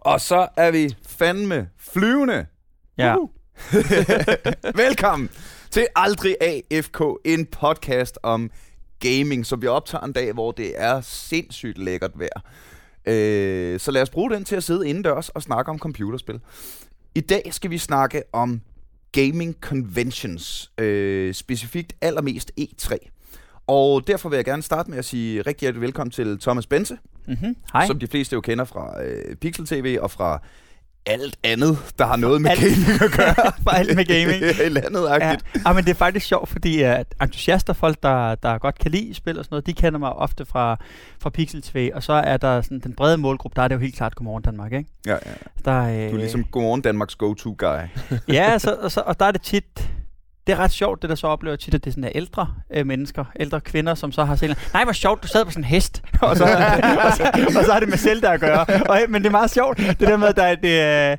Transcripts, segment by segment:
Og så er vi fandme flyvende. Ja. Uhu. Velkommen til Aldrig AFK, en podcast om gaming, som vi optager en dag, hvor det er sindssygt lækkert vejr. Øh, så lad os bruge den til at sidde indendørs og snakke om computerspil. I dag skal vi snakke om gaming conventions, øh, specifikt allermest E3. Og derfor vil jeg gerne starte med at sige rigtig hjertelig velkommen til Thomas Bense, Mm-hmm. Hej. som de fleste jo kender fra øh, Pixel TV og fra alt andet, der har noget med Alt. gaming at gøre. For alt med gaming. I landet Ja. agtigt. ja, men det er faktisk sjovt, fordi uh, entusiaster, folk der, der godt kan lide spil og sådan noget, de kender mig ofte fra, fra Pixel TV, og så er der sådan den brede målgruppe, der er det jo helt klart Godmorgen Danmark, ikke? Ja, ja. Der, øh, Du er ligesom Godmorgen Danmarks go-to-guy. ja, så, og, så, og der er det tit, det er ret sjovt, det der så oplever tit, at det er sådan der ældre øh, mennesker, ældre kvinder, som så har set, nej, hvor sjovt, du sad på sådan en hest, og så, og så, og så har det med Zelda at gøre. Og, men det er meget sjovt, det der med, at der, er- det er,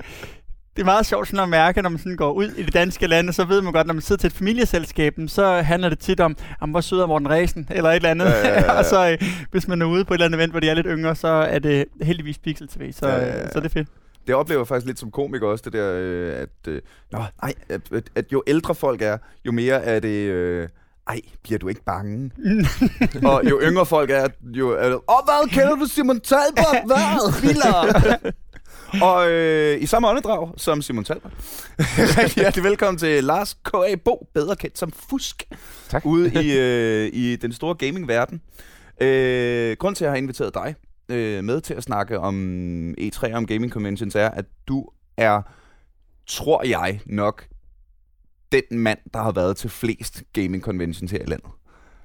det er meget sjovt sådan at mærke, når man sådan går ud i det danske land, så ved man godt, når man sidder til et familieselskab, så handler det tit om, om hvor sød er Morten Ræsen, eller et eller andet. Ja, ja, ja. og så øh, hvis man er ude på et eller andet event, hvor de er lidt yngre, så er det heldigvis Pixel TV, så, Ja, ja, ja, ja. så er det fedt. Det oplever jeg faktisk lidt som komiker også, det der, øh, at, øh, nå, nej, at, at, at jo ældre folk er, jo mere er det, øh, ej, bliver du ikke bange? og jo yngre folk er, jo åh, hvad, kender du Simon Talbot? Hvad? Vildere! og øh, i samme åndedrag som Simon Talbot. Rigtig hjertelig velkommen til Lars K.A. Bo, bedre kendt som Fusk. Tak. Ude i, øh, i den store gaming-verden. Øh, grund til, at jeg har inviteret dig øh, med til at snakke om E3 og om gaming conventions, er, at du er, tror jeg nok, den mand, der har været til flest gaming conventions her i landet.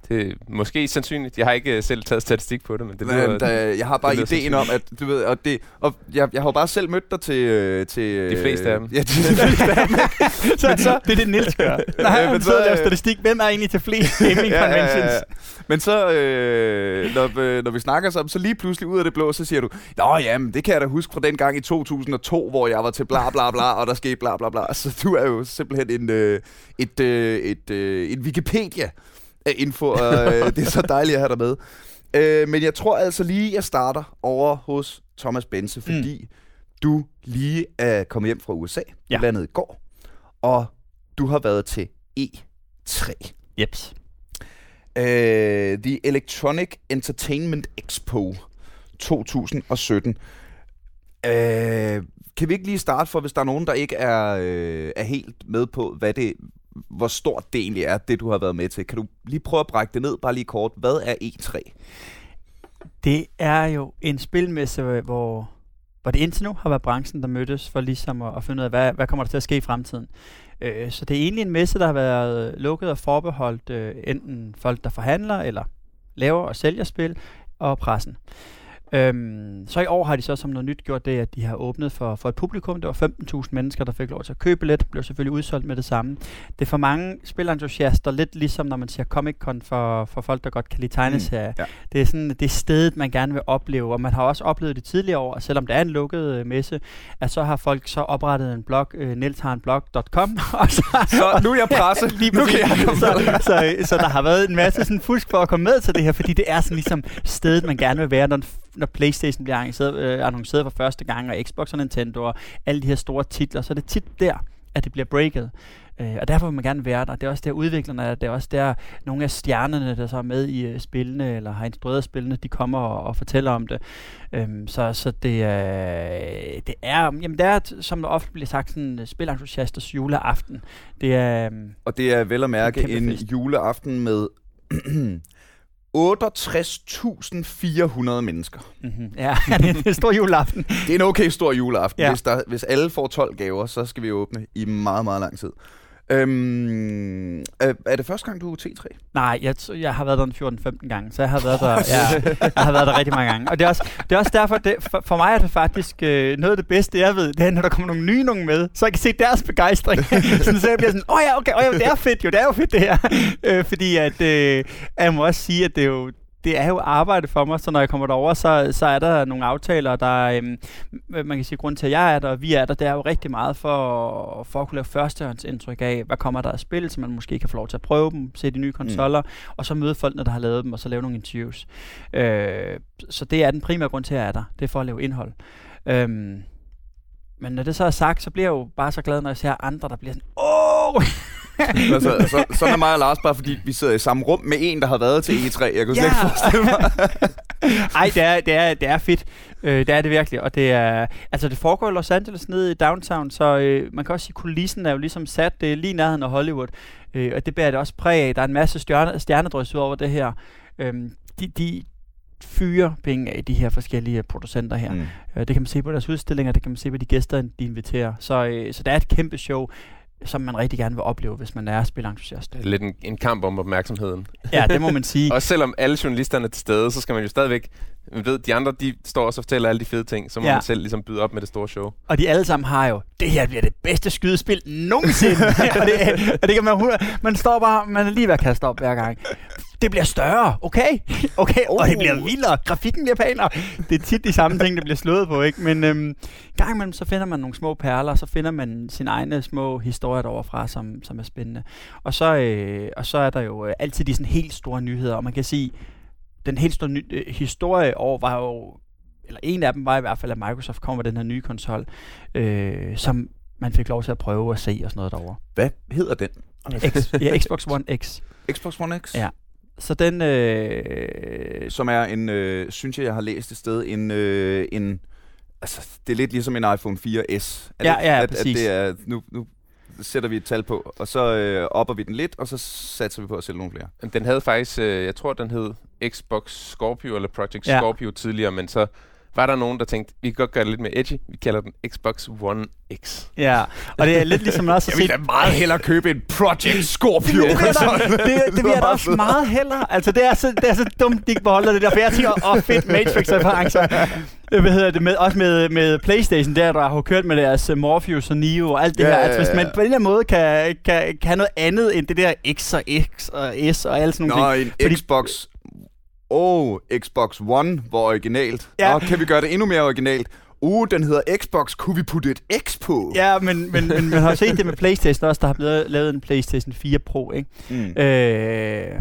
Det er måske sandsynligt. Jeg har ikke uh, selv taget statistik på det, men det Men, lyder... der, jeg har bare ideen om, at du ved, og det, og jeg, jeg har jo bare selv mødt dig til... øh, til De fleste af dem. Ja, de, de fleste af dem. så, så, det er det, Nils gør. Nej, Ja, han men sidder og så, laver øh, statistik. Hvem er egentlig til flest gaming conventions? Men så, øh, når, øh, når vi snakker sammen, så lige pludselig ud af det blå, så siger du, Nå jamen, det kan jeg da huske fra den gang i 2002, hvor jeg var til bla bla bla, og der skete bla bla bla. Så du er jo simpelthen en, øh, et, øh, et, øh, en Wikipedia af info, og øh, det er så dejligt at have dig med. Øh, men jeg tror altså lige, jeg starter over hos Thomas Bense, fordi mm. du lige er kommet hjem fra USA. Du Ja. landede i går, og du har været til E3. Jeps. Uh, The Electronic Entertainment Expo 2017. Uh, kan vi ikke lige starte for, hvis der er nogen, der ikke er, uh, er helt med på, hvad det, hvor stort det egentlig er, det du har været med til. Kan du lige prøve at brække det ned, bare lige kort. Hvad er E3? Det er jo en spilmesse, hvor, hvor det indtil nu har været branchen, der mødtes for ligesom at, at finde ud af, hvad, hvad kommer der til at ske i fremtiden. Øh, så det er egentlig en messe, der har været lukket og forbeholdt øh, enten folk, der forhandler eller laver og sælger spil, og pressen. Øhm, så i år har de så som noget nyt gjort det, at de har åbnet for, for et publikum. Det var 15.000 mennesker, der fik lov til at købe billet. Blev selvfølgelig udsolgt med det samme. Det er for mange spilentusiaster lidt ligesom, når man siger Comic-Con for, for folk, der godt kan lide tegneserier. ja. Det er sådan, det er stedet, man gerne vil opleve, og man har også oplevet det tidligere år, selvom det er en lukket øh, messe, at så har folk så oprettet en blog, øh, nelsharenblog.com, og så, Så nu er jeg presse. Lige nu kan jeg komme så, så, så der har været en masse sådan fusk for at komme med til det her, fordi det er sådan ligesom stedet, man gerne vil være, når, når Playstation bliver annonceret, øh, annonceret for første gang, og Xbox og Nintendo og alle de her store titler, så er det tit der, at det bliver breaket. Øh, og derfor vil man gerne være der. Det er også der udviklerne er. Det er også der nogle af stjernerne, der så er med i øh, spillene, eller har instrueret spillene, de kommer og, og fortæller om det. Øhm, så så det, er, det er, jamen det er, som der ofte bliver sagt, sådan øh, spilentusiasters juleaften. Det er, øhm, Og det er vel at mærke En en juleaften med 68.400 mennesker. mm-hmm, ja, det er en stor juleaften. Det er en okay stor juleaften. Ja. Hvis, der, hvis alle får 12 gaver, så skal vi åbne i meget, meget lang tid. Øhm, er, er det første gang, du er T3? Nej, jeg, jeg har været der en 14-15 gange, så jeg har været der, ja, jeg har været der rigtig mange gange. Og det er også, det er også derfor, det, for, for mig er det faktisk øh, noget af det bedste, jeg ved, det er, når der kommer nogle nye nogen med, så jeg kan se deres begejstring. sådan, så jeg bliver sådan, åh oh ja, okay, oh ja, det er fedt jo, det er jo fedt det her. øh, fordi at, øh, jeg må også sige, at det er jo, det er jo arbejde for mig, så når jeg kommer derover, så, så er der nogle aftaler, der øhm, man kan sige, grund til, at jeg er der, og vi er der, det er jo rigtig meget for, for at kunne lave førstehåndsindtryk af, hvad kommer der af spil, så man måske kan få lov til at prøve dem, se de nye konsoller, mm. og så møde folkene, der har lavet dem, og så lave nogle interviews. Øh, så det er den primære grund til, at jeg er der. Det er for at lave indhold. Øhm, men når det så er sagt, så bliver jeg jo bare så glad, når jeg ser andre, der bliver sådan, åh! altså, så, sådan er mig og Lars bare, fordi vi sidder i samme rum med en, der har været til E3. Jeg kunne slet ikke forestille mig. Ej, det er, det er, det er fedt. Øh, det er det virkelig. Og det er, altså det foregår i Los Angeles nede i downtown, så øh, man kan også sige, at kulissen er jo ligesom sat det er lige nærheden af Hollywood. Øh, og det bærer det også præg af. Der er en masse stjerne, stjernedrys ud over det her. Øhm, de, de fyrer penge af de her forskellige producenter her. Mm. Øh, det kan man se på deres udstillinger, det kan man se på de gæster, de inviterer. Så, øh, så det er et kæmpe show, som man rigtig gerne vil opleve, hvis man er spilentusiast. Det er lidt en, en kamp om opmærksomheden. Ja, det må man sige. Og selvom alle journalisterne er til stede, så skal man jo stadigvæk... Man ved, de andre, de står også og fortæller alle de fede ting, så må Ja. man selv ligesom byde op med det store show. Og de alle sammen har jo, det her bliver det bedste skydespil nogensinde. og, det, og det kan man, man står bare, man er lige ved at kaste op hver gang. Det bliver større, okay? Okay, oh. og det bliver vildere. Grafikken bliver pænere. Det er tit de samme ting, der bliver slået på, ikke? Men øhm, gang imellem, så finder man nogle små perler, så finder man sine egne små historier deroverfra, som, som er spændende. Og så, øh, og så er der jo øh, altid de sådan helt store nyheder, og man kan sige, den helt store ny- øh, historie over var jo eller en af dem var i hvert fald, at Microsoft kom med den her nye konsol, øh, som man fik lov til at prøve at se og sådan noget derovre. Hvad hedder den? X, ja, Xbox One X. Xbox One X? Ja. Så den... Øh, Som er en, øh, synes jeg, jeg har læst et sted, en, øh, en altså, det er lidt ligesom en iPhone 4S. Er Ja, det, ja, at, at præcis. det er, nu, nu sætter vi et tal på, og så øh, opper vi den lidt, og så satser vi på at sælge nogle flere. Den havde faktisk, øh, jeg tror, den hed Xbox Scorpio eller Project ja. Scorpio tidligere, men så var der nogen, der tænkte, vi kan godt gøre det lidt mere edgy. Vi kalder den Xbox One X. ja, og det er lidt ligesom også at se... meget hellere købe en Project Scorpio. det, det, det, det, det vil jeg da også meget hellere. Altså, det er så, det er så dumt, de ikke beholder det der. For jeg tænker, åh, fedt Matrix-referencer. Øh, Hvad hedder det? Med, også med, med Playstation, der, der har kørt med deres uh, Morpheus og Neo og alt det Ja, her. Altså, hvis man på en eller anden måde kan, kan, kan have noget andet end det der X og X og S og alt sådan nogle Nå, ting. en Fordi- Xbox... Oh, Xbox One var originalt. Ja. Nå, kan vi gøre det endnu mere originalt? Uh, den hedder Xbox. Kunne vi putte et X på? Ja, men, men, men man har set det med Playstation også, der har blevet lavet en Playstation 4 Pro, ikke? Mm. Øh,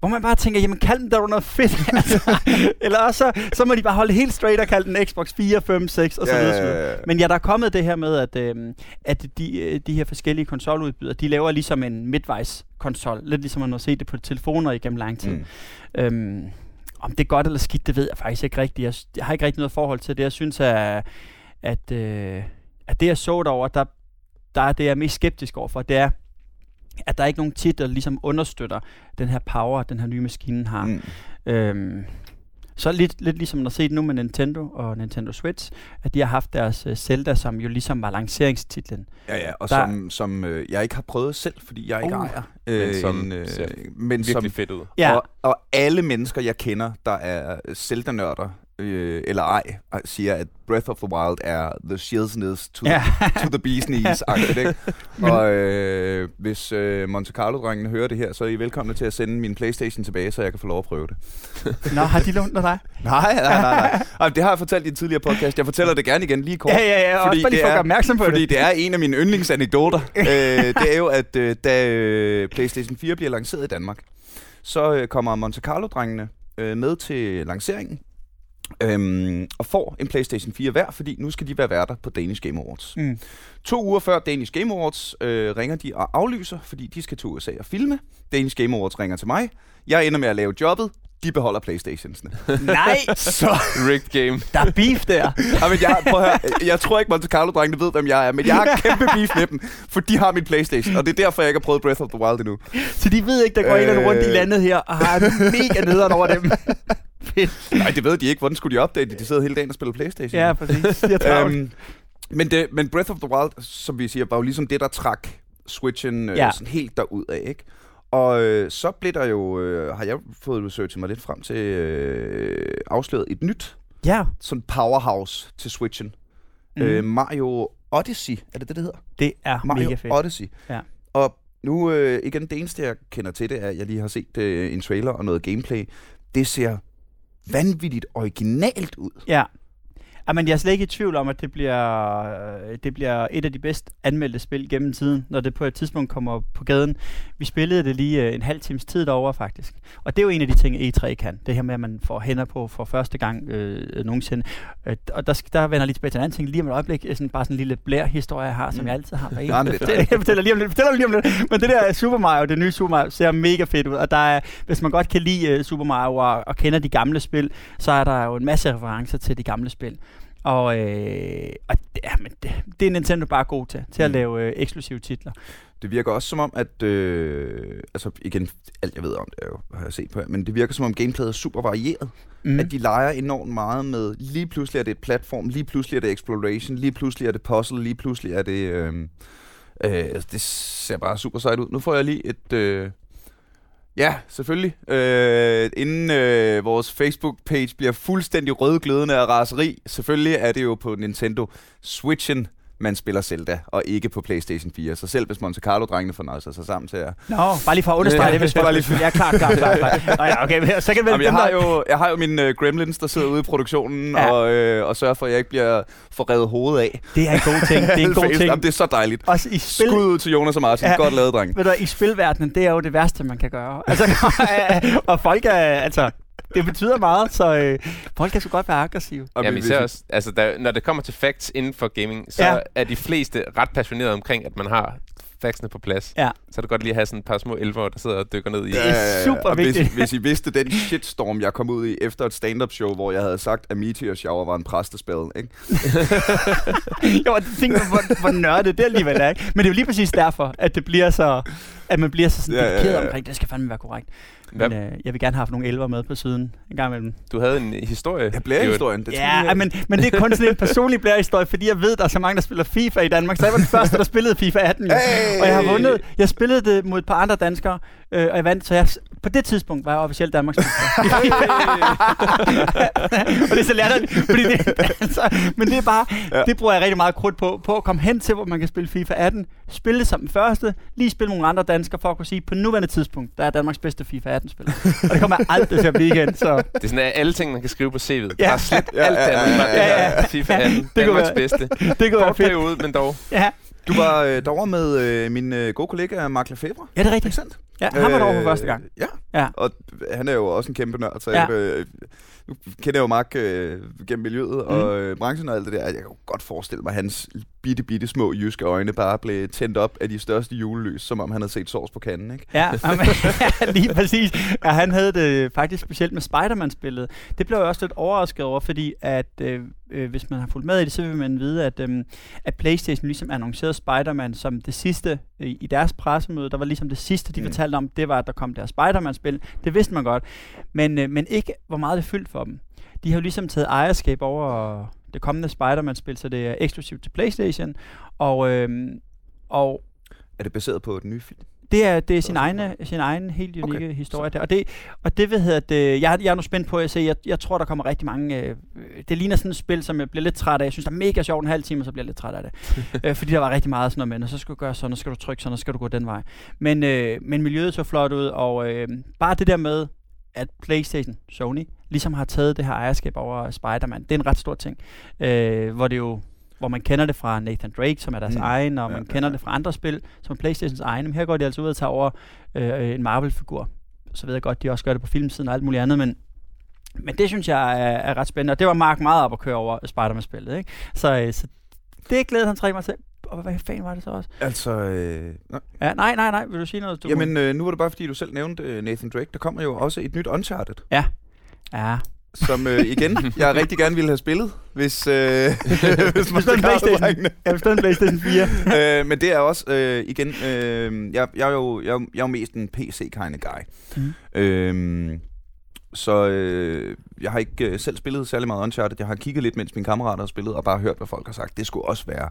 hvor man bare tænker, jamen kald den der noget fedt. altså. Eller også, så, så må de bare holde helt straight og kalde den Xbox 4, 5, 6 og så videre. ja, ja, ja. Men ja, der er kommet det her med, at, øhm, at de, øh, de her forskellige konsoludbydere, de laver ligesom en midtvejs konsol. Lidt ligesom man har set det på telefoner igennem lang tid. Mm. Øhm, om det er godt eller skidt, det ved jeg faktisk ikke rigtigt. Jeg, jeg har ikke rigtig noget forhold til det. Jeg synes, at, at, øh, at det, jeg så derovre, der, der er det, jeg er mest skeptisk overfor, det er, at der er ikke nogen titler, der ligesom understøtter den her power, den her nye maskine har. Mm. Øhm, så lidt, lidt ligesom man har set nu med Nintendo og Nintendo Switch, at de har haft deres uh, Zelda, som jo ligesom var lanceringstitlen. Ja, ja, og Der- som, som øh, jeg ikke har prøvet selv, fordi jeg ikke Uh. ejer. Men som en, øh, ser men Virkelig som, fedt ud. Ja, og, og alle mennesker, jeg kender, der er Zelda-nørder, øh, eller ej, siger, at Breath of the Wild er the shieldsness to, ja. to the bee's knees, ikke? Og øh, hvis øh, Monte Carlo-drengene hører det her, så er I velkomne til at sende min Playstation tilbage, så jeg kan få lov at prøve det. Nå, har de lånt dig? Nej, nej, nej, nej. Ej, det har jeg fortalt i en tidligere podcast. Jeg fortæller det gerne igen lige kort. Ja, ja, ja. Fordi også bare lige det for at er- gøre opmærksom på Fordi det. det er en af mine yndlingsanekdoter. øh, det er jo, at øh, da øh, PlayStation 4 bliver lanceret i Danmark, så øh, kommer Monte Carlo-drengene øh, med til lanceringen. Øhm, og får en PlayStation 4 hver, fordi nu skal de være værter på Danish Game Awards. Mm. To uger før Danish Game Awards øh, ringer de og aflyser, fordi de skal til USA og filme. Danish Game Awards ringer til mig. Jeg ender med at lave jobbet. De beholder Playstationsene. Nej, Så Rigged game. der er beef der. Ja, men jeg, prøv at høre, jeg tror ikke, Monte Carlo-drengene ved, hvem jeg er, men jeg har kæmpe beef med dem, for de har min Playstation, og det er derfor, jeg ikke har prøvet Breath of the Wild endnu. Så de ved ikke, der går øh... en eller anden rundt i Øh. landet her, og har mega nederen over dem. Fedt. Nej, det ved de ikke. Hvordan skulle de opdage det? De sidder hele dagen og spiller Playstation. Ja, præcis. Jeg tror, øhm, men, det, men Breath of the Wild, som vi siger, var jo ligesom det, der trak Switchen øh, ja. sådan helt derud af, ikke? Og øh, så blev der jo, øh, har jeg fået researchet mig lidt frem til, øh, afsløret et nyt ja, sådan powerhouse til Switchen. mm. Øh, Mario Odyssey, er det det, det hedder? det er Mario mega fedt. Odyssey. Ja. Og nu, øh, igen, det eneste, jeg kender til det, er, at jeg lige har set øh, en trailer og noget gameplay. Det ser vanvittigt originalt ud. Ja. Jamen, jeg er slet ikke i tvivl om, at det bliver, øh, det bliver et af de bedst anmeldte spil gennem tiden, når det på et tidspunkt kommer på gaden. Vi spillede det lige øh, en halv times tid derovre, faktisk. Og det er jo en af de ting, E3 kan. Det her med, at man får hænder på for første gang øh, nogensinde. Øh, og der, der vender jeg lige tilbage til en anden ting. Lige om et øjeblik, sådan, bare sådan en lille blær-historie, jeg har, som Mm. jeg altid har. Det er jeg fortæller lige om lidt. Fortæller lige om lidt. Men det der Super Mario, det nye Super Mario, ser mega fedt ud. Og der er, hvis man godt kan lide Super Mario og, og kender de gamle spil, så er der jo en masse referencer til de gamle spil. Og, øh, og det, ja, men det, det er Nintendo bare god til, til at Mm. lave øh, eksklusive titler. Det virker også som om, at... Øh, altså igen, alt jeg ved om det er jo, har jeg set på men det virker som om gameplayet er super varieret. Mm. At de leger enormt meget med, lige pludselig er det et platform, lige pludselig er det exploration, lige pludselig er det puzzle, lige pludselig er det... Øh, øh, det ser bare super sejt ud. Nu får jeg lige et... Øh, ja, selvfølgelig. Øh, inden øh, vores Facebook-page bliver fuldstændig rødglødende af raseri, selvfølgelig er det jo på Nintendo Switchen, man spiller Zelda, og ikke på PlayStation 4. Så selv hvis Monte Carlo-drengene fornøjer sig sammen til at... Nå, bare lige for at understrege Ja, det, hvis bare lige folk... Ja, klart, klart, klart. klart. Nå, ja, okay, så kan Jamen, jeg, har jo, jeg har jo mine uh, gremlins, der sidder ude i produktionen, Ja. og, øh, og sørger for, at jeg ikke bliver forrevet hovedet af. Det er en god ting. Det er en god ting. Jamen, det er så dejligt. Også i spil, Skud ud til Jonas og Martin. Ja. Godt lavet, dreng. ved du, i spilverdenen, det er jo det værste, man kan gøre. Altså, og folk er, altså, det betyder meget, så øh, folk kan sgu godt være aggressive. Og Jamen vi- især også, altså der, når det kommer til facts inden for gaming, så Ja. ja. er de fleste ret passionerede omkring, at man har factsene på plads. Ja. Så er det godt lige at have sådan et par små elver, der sidder og dykker ned i. Det er super og hvis, vigtigt. hvis I vidste den shitstorm, jeg kom ud i efter et stand-up show, hvor jeg havde sagt, at Meteor Shower var en præstespil, ikke? jo, og tænk, hvor, hvor nørdet det alligevel er. Ikke? Men det er jo lige præcis derfor, at det bliver så, at man bliver så sådan Ja, ja, dedikeret ja. omkring, det skal fandme være korrekt. Men øh, jeg vil gerne have haft nogle elver med på siden en gang imellem. du havde en historie. Ja, blærehistorien. Det Ja, ja men, men det er kun sådan en personlig blærehistorie, fordi jeg ved, der er så mange, der spiller FIFA i Danmark. Så jeg var den første, der spillede FIFA 18. Jo. Hey! Og jeg har vundet. Jeg spillede det mod et par andre danskere, øh, og jeg vandt. Så jeg, på det tidspunkt var jeg officielt Danmarks og det er så latterligt, fordi det, altså, men det er bare, ja. Det bruger jeg rigtig meget krudt på, på at komme hen til, hvor man kan spille FIFA 18, spille det som den første, lige spille nogle andre danskere, for at kunne sige, på nuværende tidspunkt, der er Danmarks bedste FIFA 18-spiller. og det kommer jeg aldrig til at blive igen, så Det er sådan, at alle ting, man kan skrive på CV'et. Ja. Bare slet Ja, alt ja, det andet. ja, ja, det ja. der FIFA Ja, 18. det Danmarks være- bedste. det kunne være fedt. periode, men dog. Ja, Du var øh, derovre med øh, min øh, gode kollega Mark Lefebvre. ja det er Ikke rigtigt. sandt? Ja, han var derovre for første gang. Ja. Ja. Og han er jo også en kæmpe nørd, så Ja. jeg, øh, nu kender jeg jo Mark øh, gennem miljøet Mm. og øh, branchen og alt det der. Jeg kan jo godt forestille mig, hans bitte, bitte små jyske øjne bare blev tændt op af de største julelys, som om han havde set sovs på kanden, ikke? Ja, jamen, ja, lige præcis. Ja, han havde det faktisk specielt med Spider-Man-spillet. Det blev jeg også lidt overrasket over, fordi at øh, øh, hvis man har fulgt med i det, så vil man vide, at, øh, at PlayStation ligesom annoncerede Spider-Man som det sidste øh, i deres pressemøde. Der var ligesom det sidste, de mm. Fortalte om, det var, at der kom deres Spider-Man-spil. Det vidste man godt. Men, øh, men ikke, hvor meget det fyldt for dem. De har jo ligesom taget ejerskab over det kommende Spider-Man-spil, så det er eksklusivt til PlayStation. Og, øh, og Er det baseret på den nye film? det er, det er sin, egne, sin egen helt unikke okay. Historie der. Og det, og det ved jeg, det, jeg, jeg er nu spændt på at se, jeg, jeg tror, der kommer rigtig mange... Øh, det ligner sådan et spil, som jeg bliver lidt træt af. Jeg synes, det er mega sjovt en halv time, og så bliver jeg lidt træt af det. øh, fordi der var rigtig meget sådan noget med, og så skal du gøre sådan, og så skal du trykke sådan, og så skal du gå den vej. Men, øh, men miljøet så flot ud, og øh, bare det der med, at PlayStation, Sony, ligesom har taget det her ejerskab over Spider-Man, det er en ret stor ting. Øh, hvor det jo hvor man kender det fra Nathan Drake, som er deres mm. Egen, og Ja, man ja, kender ja. det fra andre spil, som er Playstations egne. Men her går de altså ud og tager over øh, en Marvel-figur. Så ved jeg godt, de også gør det på filmsiden og alt muligt andet, men, men det synes jeg er, er ret spændende. Og det var Mark meget op at køre over Spider-Man-spillet. Ikke? Så, øh, så det glæder han sig mig til. Og hvad fanden var det så også? Altså, øh, nå. Ja, nej, nej, nej. Vil du sige noget? Du jamen øh, nu var det bare fordi, du selv nævnte øh, Nathan Drake. Der kommer jo også et nyt Uncharted, Ja. Som øh, igen, jeg rigtig gerne ville have spillet, hvis, øh, hvis man havde en PlayStation. Jeg forstår en PlayStation 4. øh, men det er også, øh, igen, øh, jeg, jeg, er jo, jeg, er jeg er jo mest en PC kind of guy. Mhm. Øh, så øh, jeg har ikke øh, selv spillet særlig meget Uncharted. Jeg har kigget lidt, mens mine kammerater har spillet, og bare hørt, hvad folk har sagt. Det skulle også være,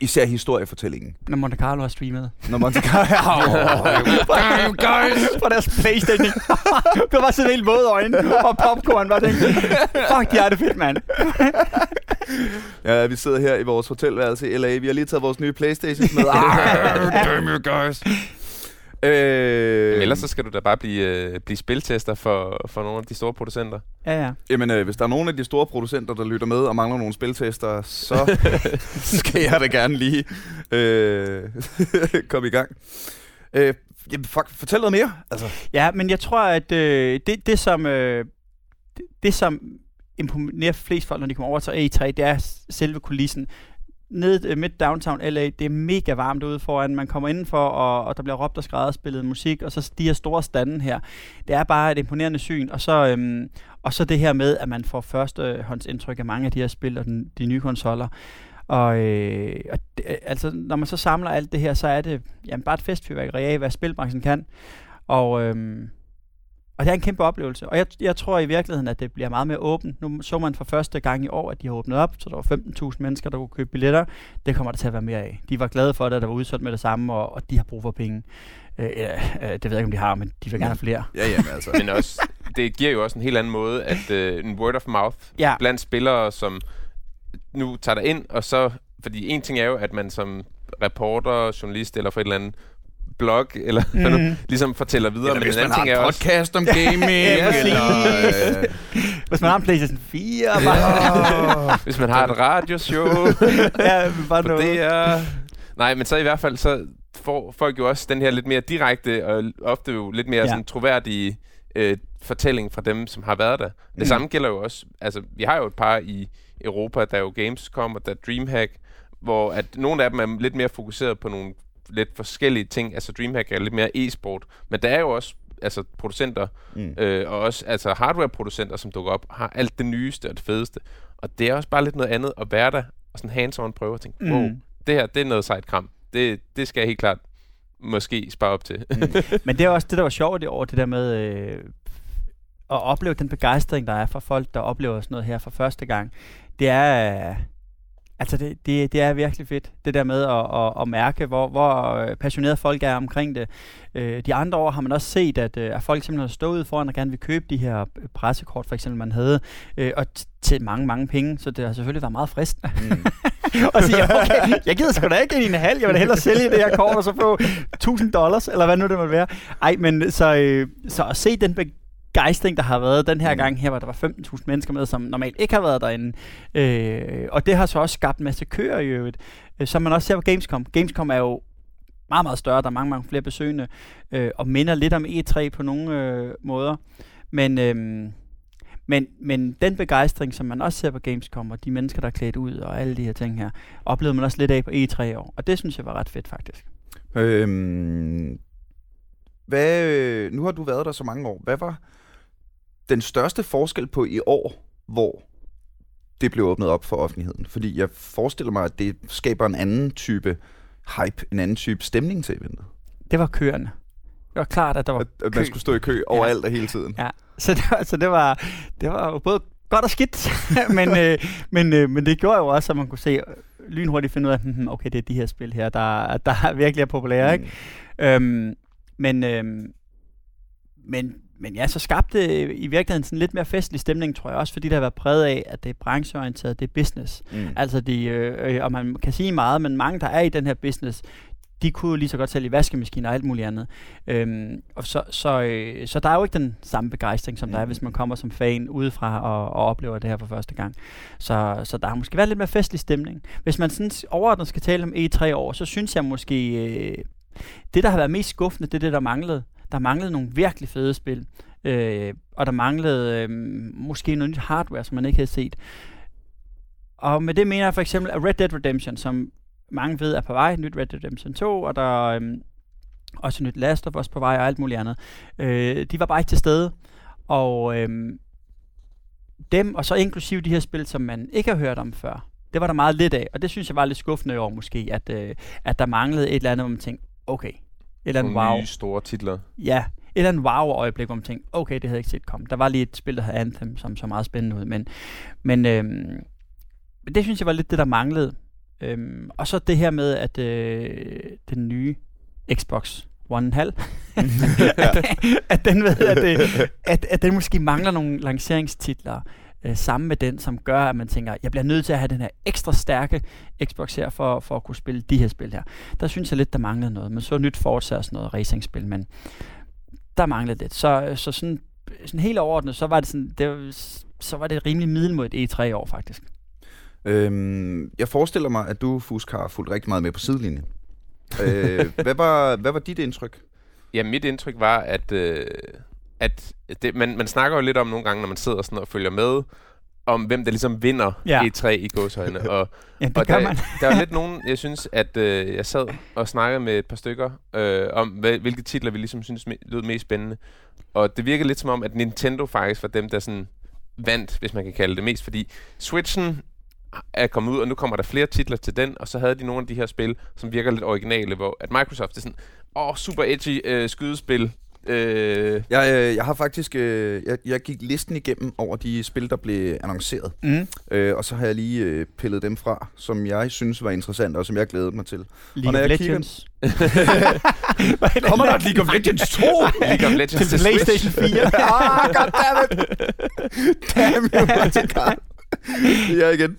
især historiefortællingen. Når Monte Carlo har streamet. Når Monte Carlo... Damn, guys! På deres Playstation. du var sådan helt våde øjne og popcorn. Var det Fuck, de er det fedt, mand. Ja, vi sidder her i vores hotelværelse i LA. Vi har lige taget vores nye Playstation med. Damn you guys. Øh, Jamen, ellers så skal du da bare blive, øh, blive spiltester for, for nogle af de store producenter. Ja, ja. Jamen, øh, hvis der er nogen af de store producenter, der lytter med og mangler nogle spiltester, så skal jeg da gerne lige øh, komme i gang. Øh, jamen, fuck, fortæl noget mere. Altså. Ja, men jeg tror, at øh, det, det, som, øh, det, det, som imponerer flest folk, når de kommer over til A3, det er selve kulissen. Nede øh, midt downtown LA, det er mega varmt ude foran. Man kommer indenfor, og, og der bliver råbt og skrevet spillet musik, og så de her store standen her. Det er bare et imponerende syn. Og så, øhm, og så det her med, at man får førstehåndsindtryk øh, af mange af de her spil og den, de nye konsoller. Og, øh, og det, øh, altså, når man så samler alt det her, så er det jamen, bare et festfyrværkeri af, hvad spilbranchen kan. Og, øhm, og det er en kæmpe oplevelse. Og jeg, jeg tror i virkeligheden, at det bliver meget mere åbent. Nu så man for første gang i år, at de har åbnet op, så der var 15.000 mennesker, der kunne købe billetter. Det kommer der til at være mere af. De var glade for det, at der var udsolgt med det samme, og, og de har brug for penge. Øh, ja, øh, det ved jeg ikke, om de har, men de vil gerne have flere. Ja, jamen, altså. Men også, det giver jo også en helt anden måde, at øh, en word of mouth Ja, blandt spillere, som nu tager dig ind, og så... Fordi en ting er jo, at man som reporter, journalist eller for et eller andet blog, eller mm. nu, Mhm. ligesom fortæller videre. Eller men hvis en man har ting en er også... podcast om gaming, Ja, eller... Øh, hvis man har en PlayStation 4, bare, ja. Hvis man har et radioshow, ja, bare noget. det er... Nej, men så i hvert fald, så får folk jo også den her lidt mere direkte, og ofte jo lidt mere Ja. sådan troværdige øh, fortælling fra dem, som har været der. Det mm. samme gælder jo også, altså vi har jo et par i Europa, der er jo Gamescom og der er Dreamhack, hvor at nogle af dem er lidt mere fokuseret på nogle lidt forskellige ting. Altså Dreamhack er lidt mere e-sport, men der er jo også altså producenter, Mm. øh, og også altså hardware-producenter, som dukker op, har alt det nyeste og det fedeste. Og det er også bare lidt noget andet at være der og sådan hands-on prøve og tænke, Mm. wow, det her, det er noget sejt kram. Det, det skal jeg helt klart måske spare op til. Men det er også det, der var sjovt i år, det der med øh, at opleve den begejstring, der er for folk, der oplever sådan noget her for første gang. Det er... Øh, altså, det, det, det er virkelig fedt, det der med at, at, at mærke, hvor, hvor øh, passionerede folk er omkring det. Øh, de andre år har man også set, at, øh, at folk simpelthen har stået foran og gerne vil købe de her øh, pressekort, for eksempel, man havde, øh, og til mange, mange penge, så det har selvfølgelig været meget fristende Mm. og sige, okay, jeg gider sgu da ikke en halv, jeg vil hellere sælge det her kort, og så få 1000 dollars, eller hvad nu det måtte være. Ej, men så, øh, så at se den begejstring, der har været den her Mm. gang her, hvor der var 15.000 mennesker med, som normalt ikke har været derinde. Øh, og det har så også skabt en masse køer i øvrigt, øh, som man også ser på Gamescom. Gamescom er jo meget, meget større, der er mange, mange flere besøgende, øh, og minder lidt om E3 på nogle øh, måder. Men, øhm, men, men den begejstring, som man også ser på Gamescom, og de mennesker, der er klædt ud, og alle de her ting her, oplevede man også lidt af på E3 i år. Og det synes jeg var ret fedt, faktisk. Øhm, hvad, øh, nu har du været der så mange år. Hvad var den største forskel på i år, hvor det blev åbnet op for offentligheden? Fordi jeg forestiller mig, at det skaber en anden type hype, en anden type stemning til eventet. Det var køerne. Det var klart, at der var At, at kø. man skulle stå i kø overalt og hele tiden. Ja, så det var, så det var, det var jo både godt og skidt, men, øh, men, øh, men det gjorde jo også, at man kunne se øh, lynhurtigt finde ud af, hmm, okay, det er de her spil her, der, der virkelig er populære, ikke? Øhm, men, øhm, men, men ja, så skabte i virkeligheden sådan lidt mere festlig stemning, tror jeg også, fordi det har været præget af, at det er brancheorienteret, det er business. Mm. Altså, de, øh, øh, og man kan sige meget, men mange, der er i den her business, de kunne jo lige så godt sælge vaskemaskiner og alt muligt andet. Øhm, og så, så, øh, så der er jo ikke den samme begejstring, som der er, Mhm. hvis man kommer som fan udefra og, og oplever det her for første gang. Så, så der har måske været lidt mere festlig stemning. Hvis man sådan overordnet skal tale om E3 år, så synes jeg måske, øh, det der har været mest skuffende, det er det, der manglede. Der manglede nogle virkelig fede spil. Øh, og der manglede øh, måske noget nyt hardware, som man ikke havde set. Og med det mener jeg for eksempel, at Red Dead Redemption, som mange ved er på vej, nyt Red Dead Redemption 2, og der er øh, også nyt Last of Us på vej og alt muligt andet. Øh, de var bare ikke til stede. Og øh, dem, og så inklusive de her spil, som man ikke har hørt om før, det var der meget lidt af, og det synes jeg var lidt skuffende over måske, at, øh, at der manglede et eller andet, hvor man tænkte, okay, eller andet wow. nye store titler. Ja, et eller andet wow-øjeblik, hvor man tænkte, okay, det havde jeg ikke set komme. Der var lige et spil, der hed Anthem, som så meget spændende ud, men, men, øhm, det synes jeg var lidt det, der manglede. Øhm, og så det her med, at øh, den nye Xbox One halv, at, at den ved, at, at, at den måske mangler nogle lanceringstitler. Øh, sammen med den, som gør, at man tænker, jeg bliver nødt til at have den her ekstra stærke Xbox her, for, for at kunne spille de her spil her. Der synes jeg lidt, der manglede noget. Men så nyt Forza og sådan noget racingspil, men der manglede lidt. Så, så sådan, sådan helt overordnet, så var det sådan, det så var det rimelig middel mod et E3 år faktisk. Øhm, jeg forestiller mig, at du, Fusk, har fulgt rigtig meget med på sidelinjen. øh, hvad, var, hvad var dit indtryk? Ja, mit indtryk var, at, øh, at det, man, man snakker jo lidt om nogle gange, når man sidder sådan og følger med, om hvem der ligesom vinder Ja. E3 i gåshøjne. Og, Ja, det og der, man. der er lidt nogen, jeg synes, at øh, jeg sad og snakkede med et par stykker øh, om, hvad, hvilke titler vi ligesom synes me- lød mest spændende. Og det virker lidt som om, at Nintendo faktisk var dem, der sådan vandt, hvis man kan kalde det mest, fordi Switchen er kommet ud, og nu kommer der flere titler til den, og så havde de nogle af de her spil, som virker lidt originale, hvor at Microsoft er sådan, åh, super edgy øh, skydespil, øh, Jeg, øh, jeg har faktisk øh, jeg, jeg gik listen igennem over de spil, der blev annonceret. Mm. Øh, og så har jeg lige øh, pillet dem fra, som jeg synes var interessante, og som jeg glædede mig til. League når of jeg kigger- Legends. Kommer der et League of Legends 2? League of Legends til PlayStation Switch. 4. ah, goddammit! Damn you, er jeg igen.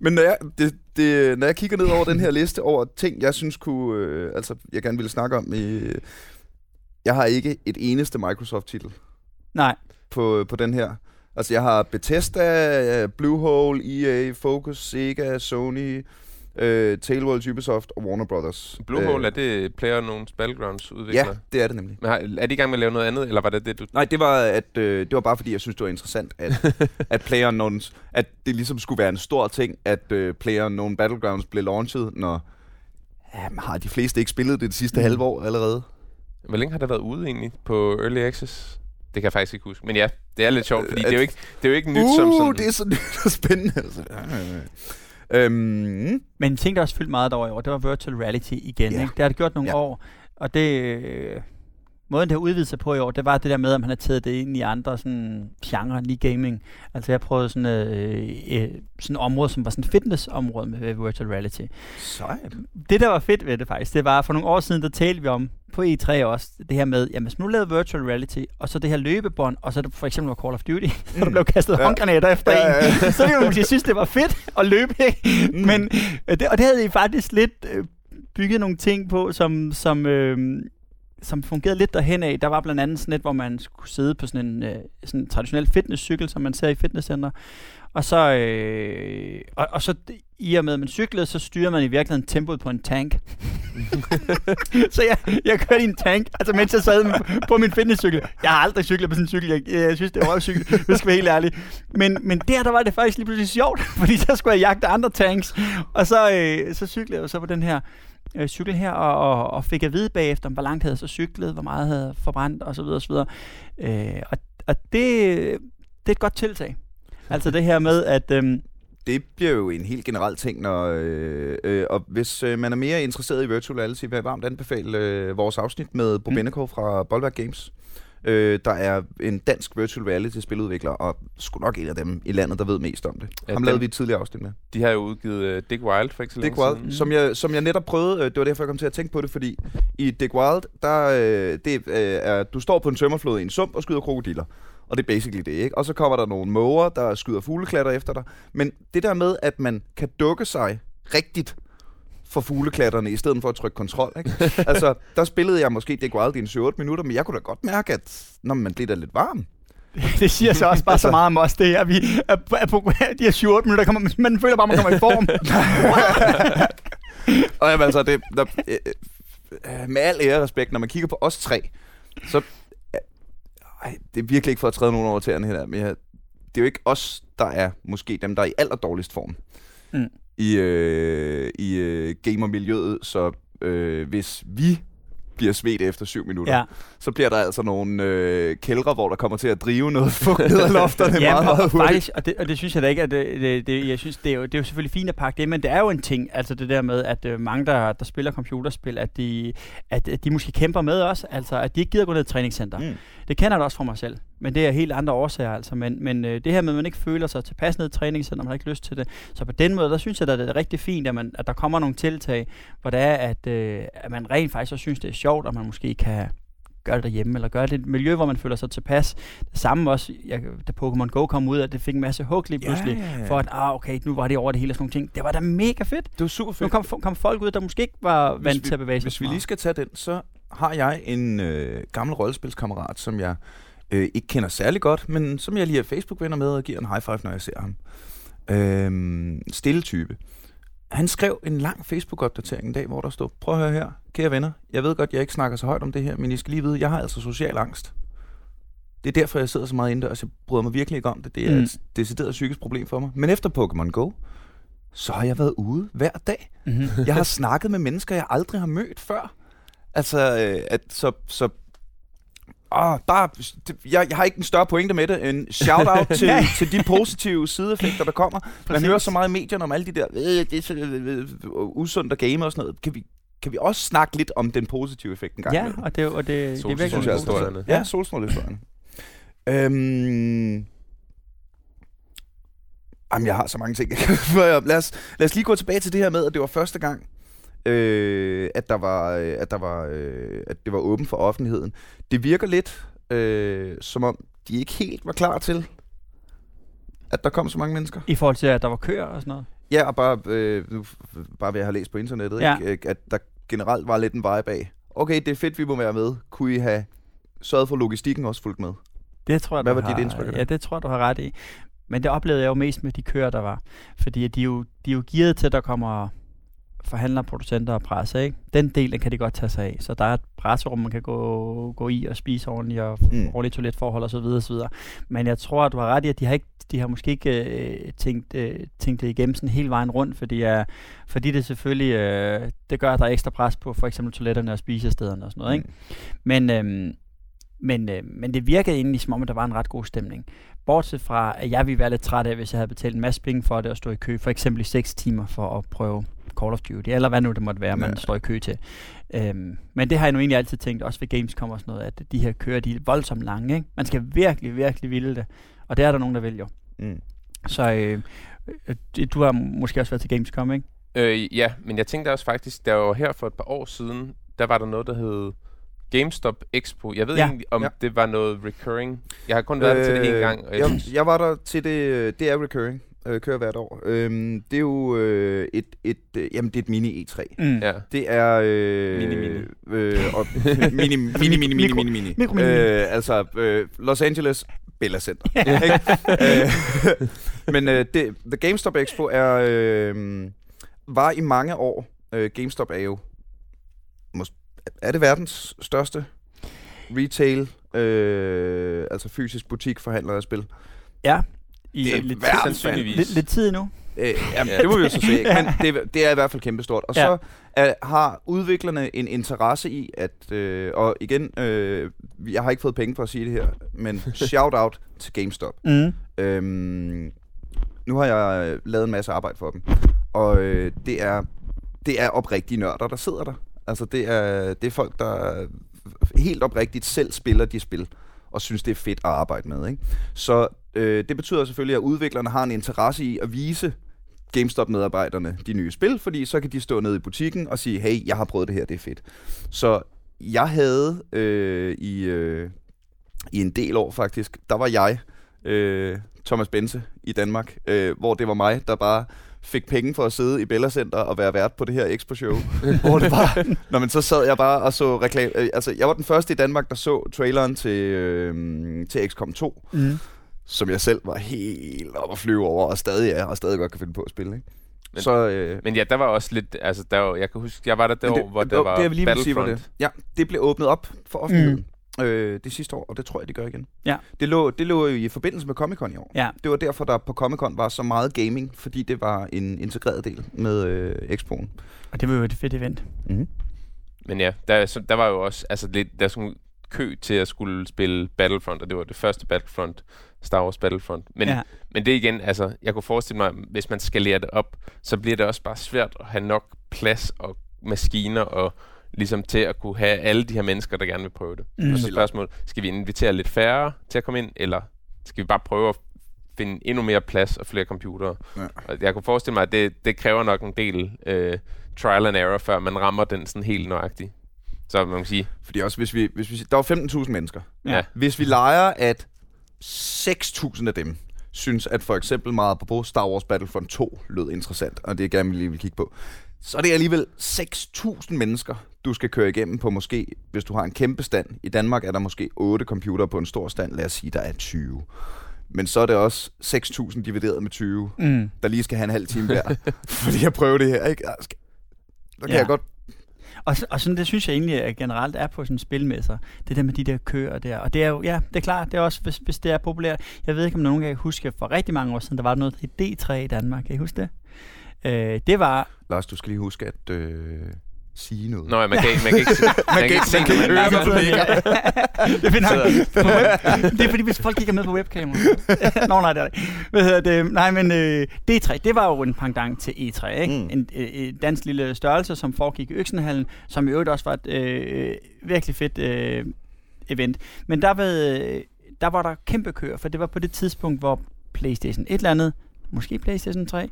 Men når jeg, det, det, når jeg kigger ned over den her liste over ting, jeg synes kunne, øh, altså jeg gerne ville snakke om, øh, jeg har ikke et eneste Microsoft-titel Nej, på, på den her. Altså jeg har Bethesda, Bluehole, EA, Focus, Sega, Sony, øh, Tailworld, Ubisoft og Warner Brothers. Bluehole, øh, er det PlayerUnknown's Battlegrounds udvikler? Ja, det er det nemlig. Men har, er de i gang med at lave noget andet, eller var det det, du... Nej, det var, at, øh, det var bare fordi, jeg synes, det var interessant, at, at PlayerUnknown's, at det ligesom skulle være en stor ting, at øh, PlayerUnknown Battlegrounds blev launchet, når jamen, har de fleste ikke spillet det det sidste Mm. halve år allerede. Hvor længe har det været ude egentlig på Early Access? Det kan jeg faktisk ikke huske. Men ja, det er lidt sjovt, fordi det er jo ikke, det er jo ikke nyt uh, som sådan... det er så nyt og spændende. Altså. Øhm, men en ting, der også fyldt meget derovre i år, det var virtual reality igen. Ja. Ikke? Det har det gjort nogle Ja. år, og det... Øh, måden, det har udvidet sig på i år, det var det der med, at man har taget det ind i andre sådan, genre, lige gaming. Altså jeg prøvede sådan, øh, øh, sådan et område, som var sådan et fitnessområde med virtual reality. sejt. Det, der var fedt ved det faktisk, det var for nogle år siden, der talte vi om på E3 også, det her med, jamen hvis nu lavede virtual reality, og så det her løbebånd, og så det for eksempel var Call of Duty, så der Mm. blev kastet Ja. håndgranater efter Ja, ja, en, så ville man måske synes, det var fedt at løbe, ikke? Mm. Men, øh, det, og det havde de faktisk lidt øh, bygget nogle ting på, som, som, øh, som fungerede lidt derhen af. Der var blandt andet sådan et, hvor man skulle sidde på sådan en øh, sådan en traditionel fitnesscykel, som man ser i fitnesscenter. Og så, øh, og, og så i og med, at man cyklede, så styrer man i virkeligheden tempoet på en tank. så jeg, jeg kørte i en tank, altså mens jeg sad på min fitnesscykel. Jeg har aldrig cyklet på sådan en cykel. Jeg, jeg synes, det er røvcykel, hvis jeg skal være helt ærlig. Men, men der, der var det faktisk lige pludselig sjovt, fordi så skulle jeg jagte andre tanks. Og så, øh, så cyklede jeg så på den her øh, cykel her, og, og, og fik at vide bagefter, hvor langt havde jeg så cyklet, hvor meget havde jeg forbrændt, og så videre, og så videre. Øh, og, og det, det er et godt tiltag. Altså det her med, at... Øh, det bliver jo en helt generel ting, når, øh, øh, og hvis øh, man er mere interesseret i virtual reality, vil jeg varmt anbefale øh, vores afsnit med Bo Mm. Beneko fra Bollwerk Games. Øh, der er en dansk virtual reality spiludvikler, og sgu nok en af dem i landet, der ved mest om det. Ja, Ham dem- lavede vi et tidligere afsnit med. De har jo udgivet uh, Dick Wild for ikke så Dick Wild, siden. som jeg, som jeg netop prøvede, øh, det var derfor, jeg kom til at tænke på det, fordi i Dick Wild, der, øh, det, øh, er, du står på en tømmerflod i en sump og skyder krokodiller. Og det er basically det, ikke? Og så kommer der nogle måger, der skyder fugleklatter efter dig. Men det der med, at man kan dukke sig rigtigt for fugleklatterne, i stedet for at trykke kontrol, ikke? altså, der spillede jeg måske Dick Wild i en 7-8 minutter, men jeg kunne da godt mærke, at når man bliver da lidt varm. det siger så også bare så Altså- meget om os, det her. Vi er, på- er på de her 7-8 minutter, kommer, man føler bare, man kommer i form. Og jamen, altså, det, der, øh, øh, med al ære og respekt, når man kigger på os tre, så... Ej, det er virkelig ikke for at træde nogen over tæerne her, men jeg, det er jo ikke os, der er måske dem, der er i allerdårligst form Mm. i, øh, i øh, gamermiljøet, så øh, hvis vi bliver svedt efter syv minutter, ja. så bliver der altså nogle øh, kældre, hvor der kommer til at drive noget fugt ned ad lofterne Ja, meget, meget hurtigt. faktisk, og, det, og det synes jeg da ikke, at det, det, det, jeg synes, det er, jo, det er jo selvfølgelig fint at pakke det, men det er jo en ting, altså det der med, at øh, mange, der, der spiller computerspil, at de, at, at de måske kæmper med os, altså at de ikke gider gå ned i træningscenter. Mm. Det kender jeg da også fra mig selv, men det er helt andre årsager, altså. Men, men øh, det her med, at man ikke føler sig tilpas ned i træningscenter, man har ikke lyst til det. Så på den måde, der synes jeg, at det er rigtig fint, at, man, at der kommer nogle tiltag, hvor det er, at, øh, at man rent faktisk også synes, det er sjovt, og man måske kan, gøre det derhjemme, eller gøre det i et miljø, hvor man føler sig tilpas. Det samme også, jeg, da Pokémon Go kom ud, at det fik en masse hug lige pludselig, ja, ja. for at, ah, okay, nu var det over det hele og sådan nogle ting. Det var da mega fedt. Det var super fedt. Nu kom, kom folk ud, der måske ikke var Hvis vant vi- til at bevæge sig Hvis vi lige skal tage den, så har jeg en øh, gammel rollespilskammerat, som jeg øh, ikke kender særlig godt, men som jeg lige er Facebook-venner med og giver en high five, når jeg ser ham. Øhm, stille type. Han skrev en lang Facebook-opdatering en dag, hvor der stod, prøv at høre her, kære venner, jeg ved godt, jeg ikke snakker så højt om det her, men I skal lige vide, jeg har altså social angst. Det er derfor, jeg sidder så meget indendørs. Jeg bryder mig virkelig ikke om det. Det er Mm. et decideret psykisk problem for mig. Men efter Pokémon Go, så har jeg været ude hver dag. Mm-hmm. Jeg har snakket med mennesker, jeg aldrig har mødt før. Altså, øh, at så... så Ah, bare, jeg, jeg har ikke en større pointe med det end shout-out til, Nej. til de positive sideeffekter, der kommer. Man Præcis. hører så meget i medierne om alle de der, øh, det er så øh, øh, usundt at game og sådan noget. Kan vi, kan vi også snakke lidt om den positive effekt en gang Ja, og det, og det, det er virkelig. Ja, ja solstrålehistorien. Øhm, jamen, jeg har så mange ting. lad, os, lad os lige gå tilbage til det her med, at det var første gang, øh, at, der var, øh, at, der var, øh, at det var åbent for offentligheden. Det virker lidt, øh, som om de ikke helt var klar til, at der kom så mange mennesker. I forhold til, at der var køer og sådan noget. Ja, og bare, øh, nu, bare ved at have læst på internettet, Ja. ikke? At der generelt var lidt en vibe af, okay, det er fedt, vi må være med. Kunne I have sørget for logistikken også fulgt med? Det tror jeg, Hvad var dit indtryk af det? Ja, det tror jeg, du har ret i. Men det oplevede jeg jo mest med de køer, der var. Fordi de er jo, de er jo gearet til, at der kommer forhandlere, producenter og presse. Ikke? Den del den kan de godt tage sig af. Så der er et presserum, man kan gå, gå i og spise ordentligt og Mm. mm. ordentligt toiletforhold og så videre, og så videre. Men jeg tror, at du har ret i, at de har, ikke, de har måske ikke øh, tænkt, øh, tænkt det igennem sådan hele vejen rundt, fordi, øh, fordi det selvfølgelig øh, det gør, at der er ekstra pres på for eksempel toiletterne og spisestederne og sådan noget. Ikke? Men, øhm, men, øh, men det virkede egentlig som om, at der var en ret god stemning. Bortset fra, at jeg ville være lidt træt af, hvis jeg havde betalt en masse penge for det og stå i kø, for eksempel i 6 timer for at prøve Call of Duty, eller hvad nu det måtte være, man Ja. står i kø til. Øhm, men det har jeg nu egentlig altid tænkt, også ved Gamescom og sådan noget, at de her køer, de er voldsomt lange. Ikke? Man skal virkelig, virkelig ville det. Og det er der nogen, der vil jo. Mm. Så øh, øh, du har måske også været til Gamescom, ikke? Øh, ja, men jeg tænkte også faktisk, der var her for et par år siden, der var der noget, der hed GameStop Expo. Jeg ved Ja. ikke, om Ja. det var noget recurring. Jeg har kun været øh, til det en gang. Og jeg, jeg var der til det, øh, det er recurring, øh, kører hvert år. Øhm, det er jo øh, et, et, øh, jamen det er et mini E3. Mm. ja. Det er... Øh, Mini, mini. Øh, og, mini, mini, mini, mini, mini, mini, mini. mikro, mini, mini. Øh, altså, øh, Los Angeles Bella Center. ikke? øh, men øh, det, The GameStop Expo er, øh, var i mange år, øh, GameStop er jo, mås- er det verdens største retail, øh, altså fysisk butik forhandler af spil? Ja. I Det er lidt, sandsynligvis. lidt, lidt tid nu. Øh, jamen, Ja. det må vi jo så se, men det, er- det er i hvert fald kæmpestort. Og Ja. så er, har udviklerne en interesse i, at, øh, og igen, øh, jeg har ikke fået penge for at sige det her, men shout-out til GameStop. Mm. Øhm, nu har jeg øh, lavet en masse arbejde for dem, og øh, det, er, det er oprigtige nørder, der sidder der. Altså det er, det er folk, der helt oprigtigt selv spiller de spil, og synes, det er fedt at arbejde med. Ikke? Så øh, det betyder selvfølgelig, at udviklerne har en interesse i at vise GameStop-medarbejderne de nye spil, fordi så kan de stå nede i butikken og sige, hey, jeg har prøvet det her, det er fedt. Så jeg havde øh, i, øh, i en del år faktisk, der var jeg, øh, Thomas Bense i Danmark, øh, hvor det var mig, der bare fik penge for at sidde i Bella Center og være vært på det her Expo-show. hvor det var, når man så sad jeg bare og så reklame. Øh, altså, jeg var den første i Danmark, der så traileren til, øh, til XCOM 2, Mm. Som jeg selv var helt op at flyve over, og stadig er, og stadig godt kan finde på at spille. Ikke? Men- så, øh, Men ja, der var også lidt... Altså, der var, jeg kan huske, jeg var der det år, hvor der det, var det, jeg lige vil sige, var Battlefront. det. Ja, det blev åbnet op for offentligheden mm. øh, det sidste år, og det tror jeg, det gør igen. Ja. Det lå, det lå jo i forbindelse med Comic Con i år. Ja. Det var derfor, der på Comic Con var så meget gaming, fordi det var en integreret del med øh, Expoen. Og det var jo et fedt event. Mm-hmm. Men ja, der, så, der var jo også altså, lidt, der er sådan kø til at skulle spille Battlefront, og det var det første Battlefront, Star Wars Battlefront. Men, Ja. men det er igen, altså, jeg kunne forestille mig, hvis man skalerer det op, så bliver det også bare svært at have nok plads og maskiner og ligesom til at kunne have alle de her mennesker, der gerne vil prøve det. Mm. Og så spørgsmål, skal vi invitere lidt færre til at komme ind, eller skal vi bare prøve at finde endnu mere plads og flere computere? Ja. Og jeg kunne forestille mig, at det, det kræver nok en del øh, trial and error, før man rammer den sådan helt nøjagtigt. Så man kan sige, Fordi også, hvis vi, hvis vi der var 15.000 mennesker. ja. Hvis vi leger, at 6.000 af dem synes, at for eksempel meget på Star Wars Battlefront 2 lød interessant, og det er gerne, vi lige vil kigge på, så er det alligevel 6.000 mennesker, du skal køre igennem på måske, hvis du har en kæmpe stand. I Danmark er der måske 8 computere på en stor stand. Lad os sige, der er 20. Men så er det også 6.000 divideret med 20, Mm. der lige skal have en halv time hver. fordi at prøve det her, ikke? Jeg Der kan Ja. jeg godt... Og, så- og sådan, det synes jeg egentlig at generelt er på sådan spilmesser. Det der med de der køer der. Og det er jo, ja, det er klart, det er også, hvis, hvis det er populært. Jeg ved ikke, om nogen kan huske, for rigtig mange år siden, der var noget, i D3 i Danmark. Kan I huske det? Øh, det var... Lars, du skal lige huske at øh, sige noget. Nå, ja, man kan, ikke- man kan ikke, man kan ikke se, man kan man høre, hvad det. du det, finder det er fordi, hvis folk kigger med på webkamera. Nå, nej, det er det. Hvad hedder det? Nej, men øh, D3, det var jo en pendant til E3, ikke? Mm. Mm. En øh, øh, dansk lille størrelse, som foregik i Øksenhallen, som i øvrigt også var et øh, virkelig fedt øh, event. Men der var, øh, der var der kæmpe køer, for det var på det tidspunkt, hvor PlayStation et eller andet, måske PlayStation 3,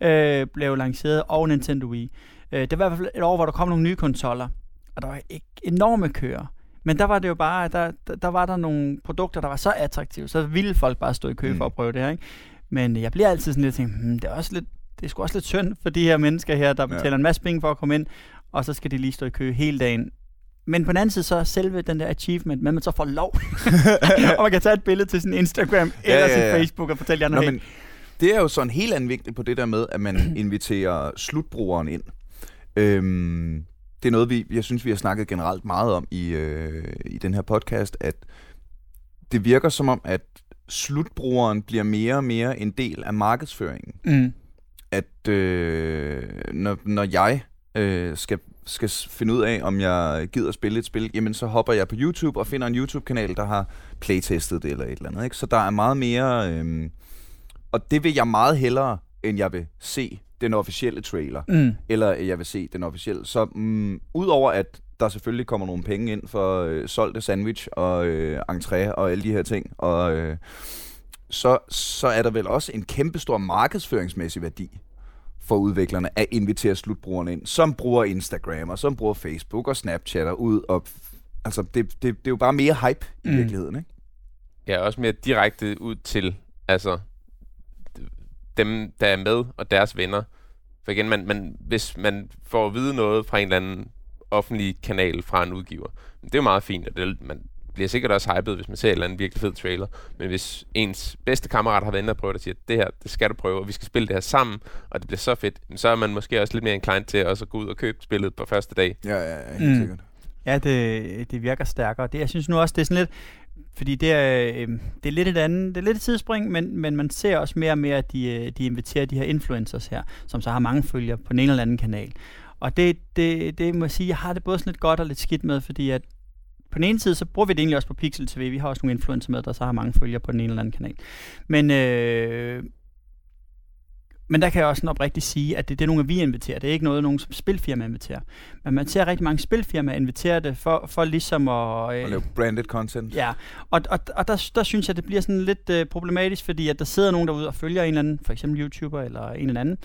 øh, blev lanceret, og Nintendo Wii. Øh, det var i hvert fald et år, hvor der kom nogle nye konsoller, og der var ikke enorme køer. Men der var det jo bare, der, der, der var der nogle produkter, der var så attraktive, så ville folk bare stå i kø Mm. mm. for at prøve det her, ikke? Men jeg bliver altid sådan lidt tænkt, hmm, det er også lidt, det er sgu også lidt synd for de her mennesker her, der betaler Ja. en masse penge for at komme ind, og så skal de lige stå i kø hele dagen. Men på den anden side, så selve den der achievement, med man så får lov, og man kan tage et billede til sin Instagram Ja, eller ja, ja. sin Facebook og fortælle de andre, Nå, hey, men det er jo sådan helt vinkel på det der med, at man inviterer slutbrugeren ind. Øhm, det er noget, vi, jeg synes, vi har snakket generelt meget om i, øh, i den her podcast, at det virker som om, at slutbrugeren bliver mere og mere en del af markedsføringen. mm, At øh, når, når jeg øh, skal, skal finde ud af, om jeg gider spille et spil, jamen så hopper jeg på YouTube og finder en YouTube-kanal, der har playtestet det eller et eller andet. Ikke? Så der er meget mere... Øh, og det vil jeg meget hellere, end jeg vil se den officielle trailer, mm, eller jeg vil se den officielle. Så mm, udover at der selvfølgelig kommer nogle penge ind for øh, solgte sandwich og øh, entré og alle de her ting, og øh, så, så er der vel også en kæmpestor markedsføringsmæssig værdi for udviklerne at invitere slutbrugerne ind, som bruger Instagram og som bruger Facebook og Snapchat og ud og altså det, det, det er jo bare mere hype i Mm. virkeligheden, ikke? Ja, også mere direkte ud til altså dem, der er med, og deres venner. For igen, man, man, hvis man får at vide noget fra en eller anden offentlig kanal fra en udgiver, det er jo meget fint, og det, man bliver sikkert også hyped, hvis man ser en eller anden virkelig fed trailer. Men hvis ens bedste kammerat har været inde og prøvet og siger, det her, det skal du prøve, og vi skal spille det her sammen, og det bliver så fedt, så er man måske også lidt mere inclined til også at gå ud og købe spillet på første dag. Ja, ja, ja helt Mm. sikkert. Ja, det, det virker stærkere. Det, jeg synes nu også, det er sådan lidt... Fordi det er, øh, det er lidt et andet, det er lidt et tidsspring, men, men man ser også mere og mere, at de, øh, de inviterer de her influencers her, som så har mange følgere på den ene eller anden kanal. Og det, det, det må jeg sige, jeg har det både sådan lidt godt og lidt skidt med, fordi at på den ene side, så bruger vi det egentlig også på Pixel TV. Vi har også nogle influencer med, der så har mange følgere på den ene eller anden kanal. Men, øh, men der kan jeg også sådan oprigtigt sige, at det, det er nogle, vi inviterer. Det er ikke noget, nogen som spilfirma inviterer. Men man ser rigtig mange spilfirmaer invitere det for, for ligesom at... Og Øh, lave branded content. Ja, og, og, og der, der synes jeg, det bliver sådan lidt øh, problematisk, fordi at der sidder nogen derude og følger en eller anden, for eksempel YouTuber eller en eller anden,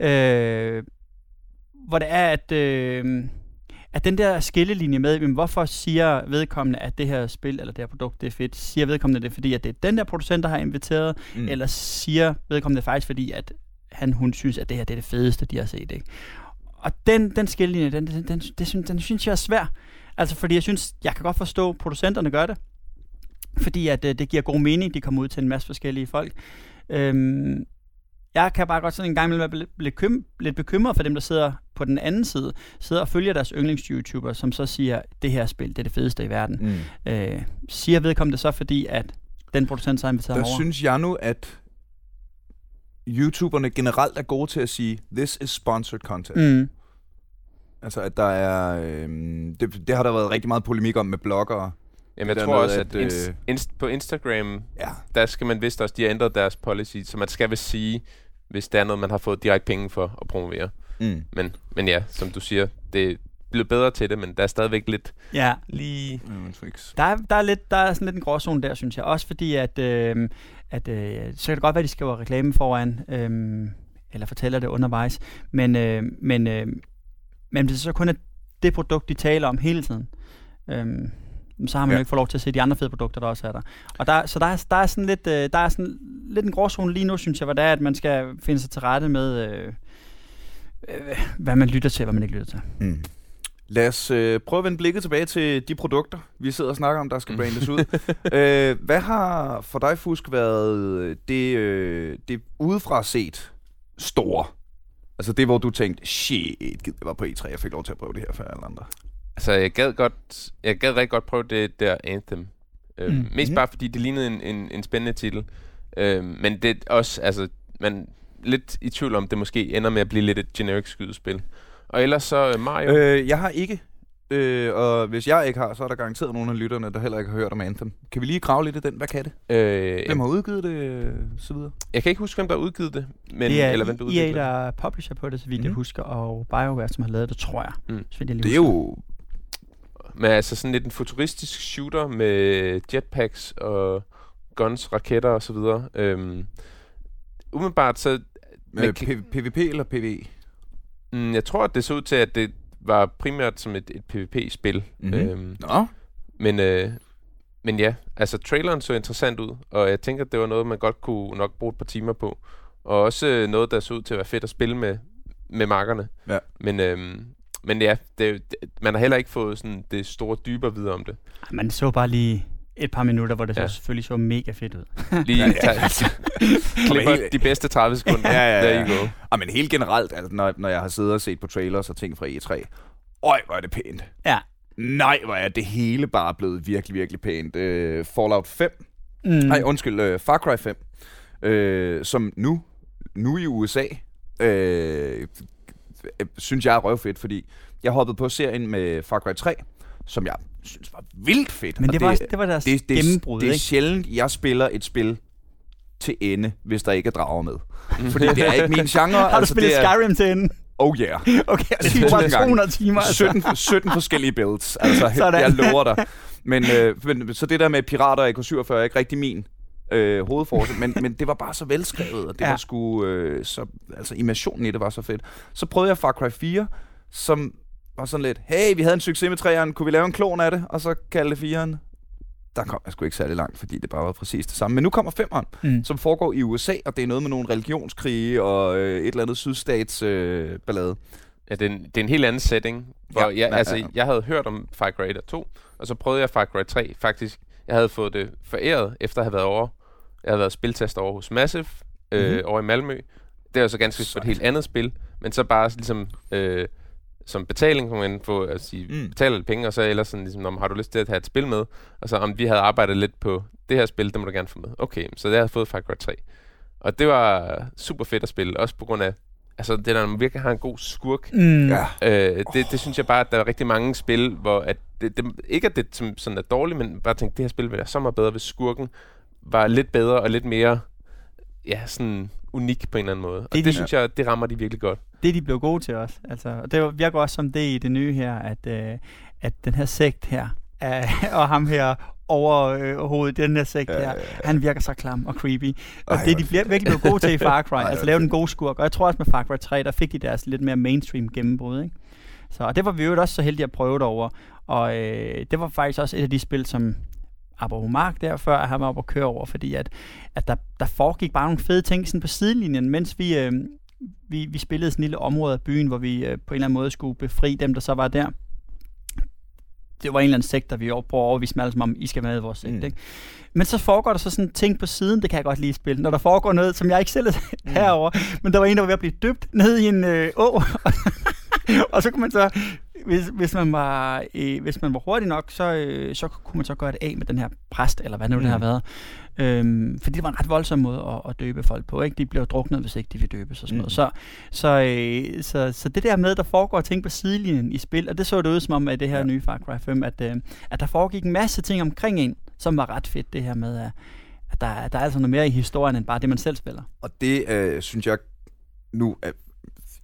øh, hvor det er, at, øh, at den der skillelinje med, jamen, hvorfor siger vedkommende, at det her spil eller det her produkt, det er fedt, siger vedkommende det, fordi at det er den der producent, der har inviteret, Mm. mm. eller siger vedkommende det faktisk, fordi at han, hun synes, at det her det er det fedeste, de har set. Ikke? Og den, den skillelinje, den, den, den, synes- den synes jeg er svær. Altså, fordi jeg synes, jeg kan godt forstå, at producenterne gør det. Fordi at øh, det giver god mening, de kommer ud til en masse forskellige folk. Øhm, jeg kan bare godt sådan en gang imellem være lidt, lidt, kym- lidt bekymret for dem, der sidder på den anden side, sidder og følger deres yndlings-YouTuber, som så siger, det her spil, det er det fedeste i verden. Mm. Øh, siger vedkommende det så, fordi at den producent så har inviteret Der over? synes jeg nu, at YouTuberne generelt er gode til at sige, this is sponsored content. Mm. Altså, at der er... Øhm, det, det har der været rigtig meget polemik om med bloggere. Jamen, jeg tror med, også, at, at, inst- øh, inst- på Instagram, Ja. der skal man vist også, de har ændret deres policy, så man skal vist sige, hvis der er noget, man har fået direkte penge for at promovere. Mm. Men, men ja, som du siger, det blevet bedre til det, men der er stadigvæk lidt Ja, lige... Der er, der, er lidt, der er sådan lidt en gråzone der, synes jeg. Også fordi, at, øh, at øh, så kan det godt være, at de skriver reklame foran, øh, eller fortæller det undervejs. Men, øh, men, øh, men hvis det så kun er det produkt, de taler om hele tiden. Øhm, så har man ja. jo ikke fået lov til at se de andre fede produkter, der også er der. Og der, så der er, der er sådan lidt, øh, der er sådan lidt en gråzone lige nu, synes jeg, hvor det er, at man skal finde sig til rette med, øh, øh, hvad man lytter til, og hvad man ikke lytter til. Mm. Lad os øh, prøve at vende blikket tilbage til de produkter, vi sidder og snakker om, der skal brandes ud. øh, hvad har for dig, Fusk, været det, øh, det udefra set store? Altså det, hvor du tænkte, shit, jeg var på E3, jeg fik lov til at prøve det her før alle andre. Altså, jeg gad, godt, jeg gad rigtig godt prøve det der Anthem. Øh, mm. Mest mm. bare fordi det lignede en, en, en spændende titel. Øh, men det er også, altså, man lidt i tvivl om, det måske ender med at blive lidt et generic skydespil. Og ellers så uh, Mario. Øh, jeg har ikke. Øh, og hvis jeg ikke har, så er der garanteret nogle af lytterne, der heller ikke har hørt om Anthem. Kan vi lige grave lidt i den? Hvad kan det? Øh, hvem har udgivet det? Øh, så videre. Jeg kan ikke huske, hvem der har udgivet det. Men, det er eller hvem der EA, der er publisher på det, så vidt mm. jeg mhm. husker, og BioWare, som har lavet det, tror jeg. Mm. Så jeg lige det er jo... Men altså sådan lidt en futuristisk shooter med jetpacks og guns, raketter og så videre. Øhm, umiddelbart så... Med PvP eller PvE? Mm, jeg tror, at det så ud til, at det var primært som et, et PvP-spil. Mm-hmm. Øhm, Nå. Men, øh, men ja, altså traileren så interessant ud, og jeg tænker, at det var noget, man godt kunne nok bruge et par timer på. Og også øh, noget, der så ud til at være fedt at spille med, med markerne. Ja. Men, øhm, men ja, det, det, man har heller ikke fået sådan det store dybere videre om det. Man så bare lige et par minutter, hvor det ja. så selvfølgelig så mega fedt ud. Lige ja, ja. klipper helt... de bedste 30 sekunder. ja, ja, ja. There you go. Og men helt generelt, altså, når, når jeg har siddet og set på trailers og ting fra E3, øj, hvor er det pænt. Ja. Nej, hvor er det hele bare blevet virkelig, virkelig pænt. Uh, Fallout 5. Mm. Nej, undskyld, uh, Far Cry 5. Uh, øh, som nu, nu i USA, uh, synes jeg er røvfedt, fordi jeg hoppede på serien med Far Cry 3, som jeg synes var vildt fedt. Men det, var, det, det var deres det, det, gennembrud, Det, er sjældent, jeg spiller et spil til ende, hvis der ikke er drager med. Fordi det er ikke min genre. Har du altså, spillet er, Skyrim til ende? Oh yeah. Okay, det er 200 timer. Altså. 17, 17 forskellige builds. Altså, Sådan. jeg lover dig. Men, øh, men, så det der med pirater og AK-47 er ikke rigtig min øh, hovedforce, men, men det var bare så velskrevet, og det ja. var sgu, øh, så, altså immersionen i det var så fedt. Så prøvede jeg Far Cry 4, som var sådan lidt, hey, vi havde en succes med træerne, kunne vi lave en klon af det? Og så kalde det firen. Der kom jeg sgu ikke særlig langt, fordi det bare var præcis det samme. Men nu kommer femeren, mm. som foregår i USA, og det er noget med nogle religionskrige og øh, et eller andet sydstats øh, ballade. Ja, det er, en, det er en helt anden setting. Hvor ja, jeg, altså, ja. jeg havde hørt om Far Cry 2, og så prøvede jeg Far Cry 3 faktisk. Jeg havde fået det foræret, efter at have været over. Jeg havde været spiltest over hos Massive, øh, mm-hmm. over i Malmø. Det er så ganske for et helt andet spil, men så bare ligesom... Øh, som betaling, kan man få at sige, mm. betale lidt penge, og så ellers sådan, ligesom, om har du lyst til at have et spil med? Og så om vi havde arbejdet lidt på det her spil, det må du gerne få med. Okay, så det har jeg fået Far Cry 3. Og det var super fedt at spille, også på grund af, altså det der, man virkelig har en god skurk. Mm. Ja. Øh, det, det, synes jeg bare, at der er rigtig mange spil, hvor at det, det, ikke at det som, sådan er dårligt, men bare tænkte, det her spil ville være så meget bedre, hvis skurken var lidt bedre og lidt mere, ja, sådan unik på en eller anden måde. Det, og det de, synes jeg, det rammer de virkelig godt. Det de blev gode til os. Altså, og det virker også som det i det nye her, at, øh, at den her sekt her, øh, og ham her over øh, hovedet, den her sekt her, han virker så klam og creepy. Og Ej, det de bliver virkelig blev gode til i Far Cry, Ej, altså lave den gode skurk. Og jeg tror også med Far Cry 3, der fik de deres lidt mere mainstream gennembrud, ikke? Så og det var vi jo også så heldige at prøve det over. Og øh, det var faktisk også et af de spil, som Abu Mark der, før han var oppe at køre over, fordi at, at der, der foregik bare nogle fede ting sådan på sidelinjen, mens vi, øh, vi, vi spillede sådan en lille område af byen, hvor vi øh, på en eller anden måde skulle befri dem, der så var der. Det var en eller anden sekt, der vi prøver at overvise dem alle om, I skal med i vores sekt. Mm. Ikke? Men så foregår der så sådan ting på siden, det kan jeg godt lige spille. Når der foregår noget, som jeg ikke selv er mm. herover, men der var en, der var ved at blive dybt ned i en øh, å. og så kunne man så hvis, hvis, man var, øh, hvis man var hurtig nok, så, øh, så kunne man så gøre det af med den her præst, eller hvad nu mm. det har været. Øhm, fordi det var en ret voldsom måde at, at døbe folk på. Ikke? De blev druknet, hvis ikke de vil døbes og sådan mm. noget. Så, så, øh, så, så det der med, der foregår ting på sidelinjen i spil, og det så det ud som om, at det her ja. nye Far Cry 5, at, øh, at der foregik en masse ting omkring en, som var ret fedt, det her med, at, at der, der er altså noget mere i historien, end bare det, man selv spiller. Og det øh, synes jeg nu, at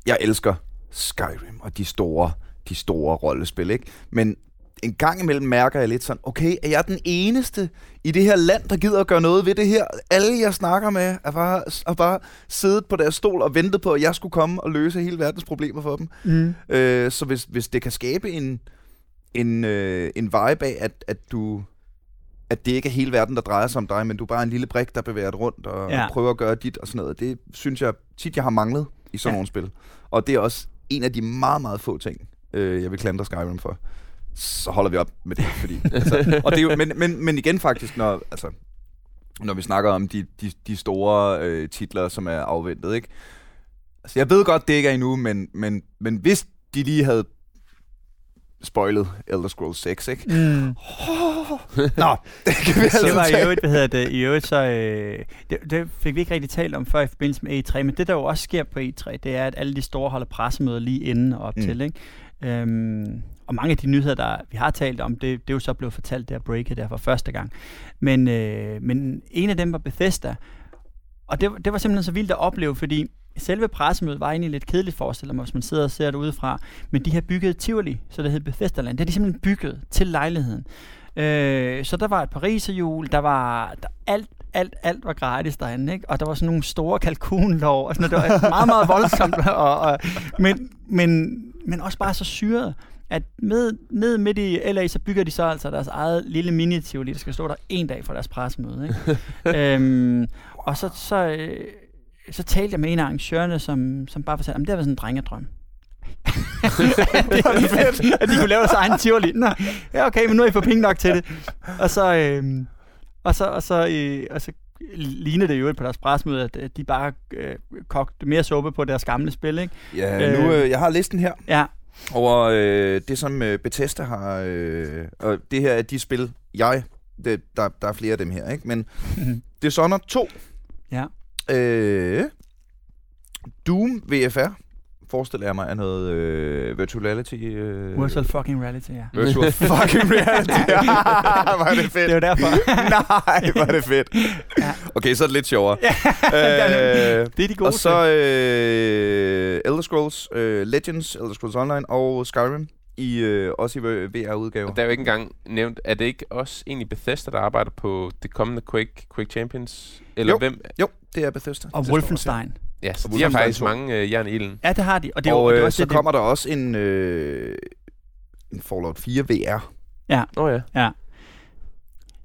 jeg elsker Skyrim og de store de store rollespil, ikke? Men en gang imellem mærker jeg lidt sådan, okay, er jeg den eneste i det her land, der gider at gøre noget ved det her? Alle, jeg snakker med, er bare, er bare siddet på deres stol og ventet på, at jeg skulle komme og løse hele verdens problemer for dem. Mm. Øh, så hvis, hvis det kan skabe en, en, øh, en vibe af, at, at du at det ikke er hele verden, der drejer sig om dig, men du er bare en lille brik, der bevæger dig rundt og Ja. prøver at gøre dit og sådan noget. Det synes jeg tit, jeg har manglet i sådan ja. nogle spil. Og det er også en af de meget, meget få ting, øh, jeg vil klandre Skyrim for. Så holder vi op med det, fordi... altså, og det er jo, men, men, men igen faktisk, når, altså, når vi snakker om de, de, de store øh, titler, som er afventet, ikke? Altså, jeg ved godt, det ikke er endnu, men, men, men hvis de lige havde spoilet Elder Scrolls 6, ikke? Mm. Nå, det kan vi det altså var i øvrigt, hvad hedder det, i øvrigt så, øh, det, det fik vi ikke rigtig talt om før i forbindelse med E3, men det der jo også sker på E3, det er, at alle de store holder pressemøder lige inden og op mm. til, ikke? Øhm, og mange af de nyheder, der vi har talt om, det, det er jo så blevet fortalt der breaket der for første gang. Men, øh, men en af dem var Bethesda, og det, det var simpelthen så vildt at opleve, fordi selve pressemødet var egentlig lidt kedeligt, forestiller mig, hvis man sidder og ser det udefra. Men de har bygget Tivoli, så det hed Bethesda Land. Det har de simpelthen bygget til lejligheden. Øh, så der var et pariserhjul, der var der, alt, alt, alt var gratis derinde, ikke? Og der var sådan nogle store kalkunlov, og sådan noget. Det var meget, meget voldsomt, og, og, men, men, men også bare så syret, at med, ned midt i LA, så bygger de så altså deres eget lille mini der skal stå der en dag for deres pressemøde, ikke? øhm, og så, så, øh, så talte jeg med en af arrangørerne, som, som bare fortalte, at det har været sådan en drengedrøm. det var fedt, at de kunne lave deres egen tivoli. Nå, ja, okay, men nu har I fået penge nok til det. Og så, øh, og så, og så, øh, og så lignede det jo på deres presmøde, at at de bare øh, kogte mere suppe på deres gamle spil, ikke? Ja, nu, øh, jeg har listen her Ja, over øh, det, som øh, Bethesda har... Øh, og det her er de spil, jeg... Det, der, der er flere af dem her, ikke? Men Dishonored 2. ja. Øh, Doom VFR, forestiller jeg mig, er noget øh, virtual reality. Øh, Virtual fucking reality, ja. virtual fucking reality. var det fedt. Det er jo derfor. Nej, var det fedt. Ja. Okay, så er det lidt sjovere. Øh, det er de gode og så øh, Elder Scrolls øh, Legends, Elder Scrolls Online og Skyrim, i, øh, også i VR-udgave. Og der er jo ikke engang nævnt, er det ikke også egentlig Bethesda, der arbejder på det kommende Quake, Quake Champions? Eller Jo. hvem? Jo, det er Bethesda. Og Det står Wolfenstein. Ja, så Og de har faktisk 2. mange øh, jern i ilden. Ja, det har de. Og det er jo Og det er øh, også så det, kommer der også en, øh, en Fallout 4 VR. Åh oh, ja. Ja.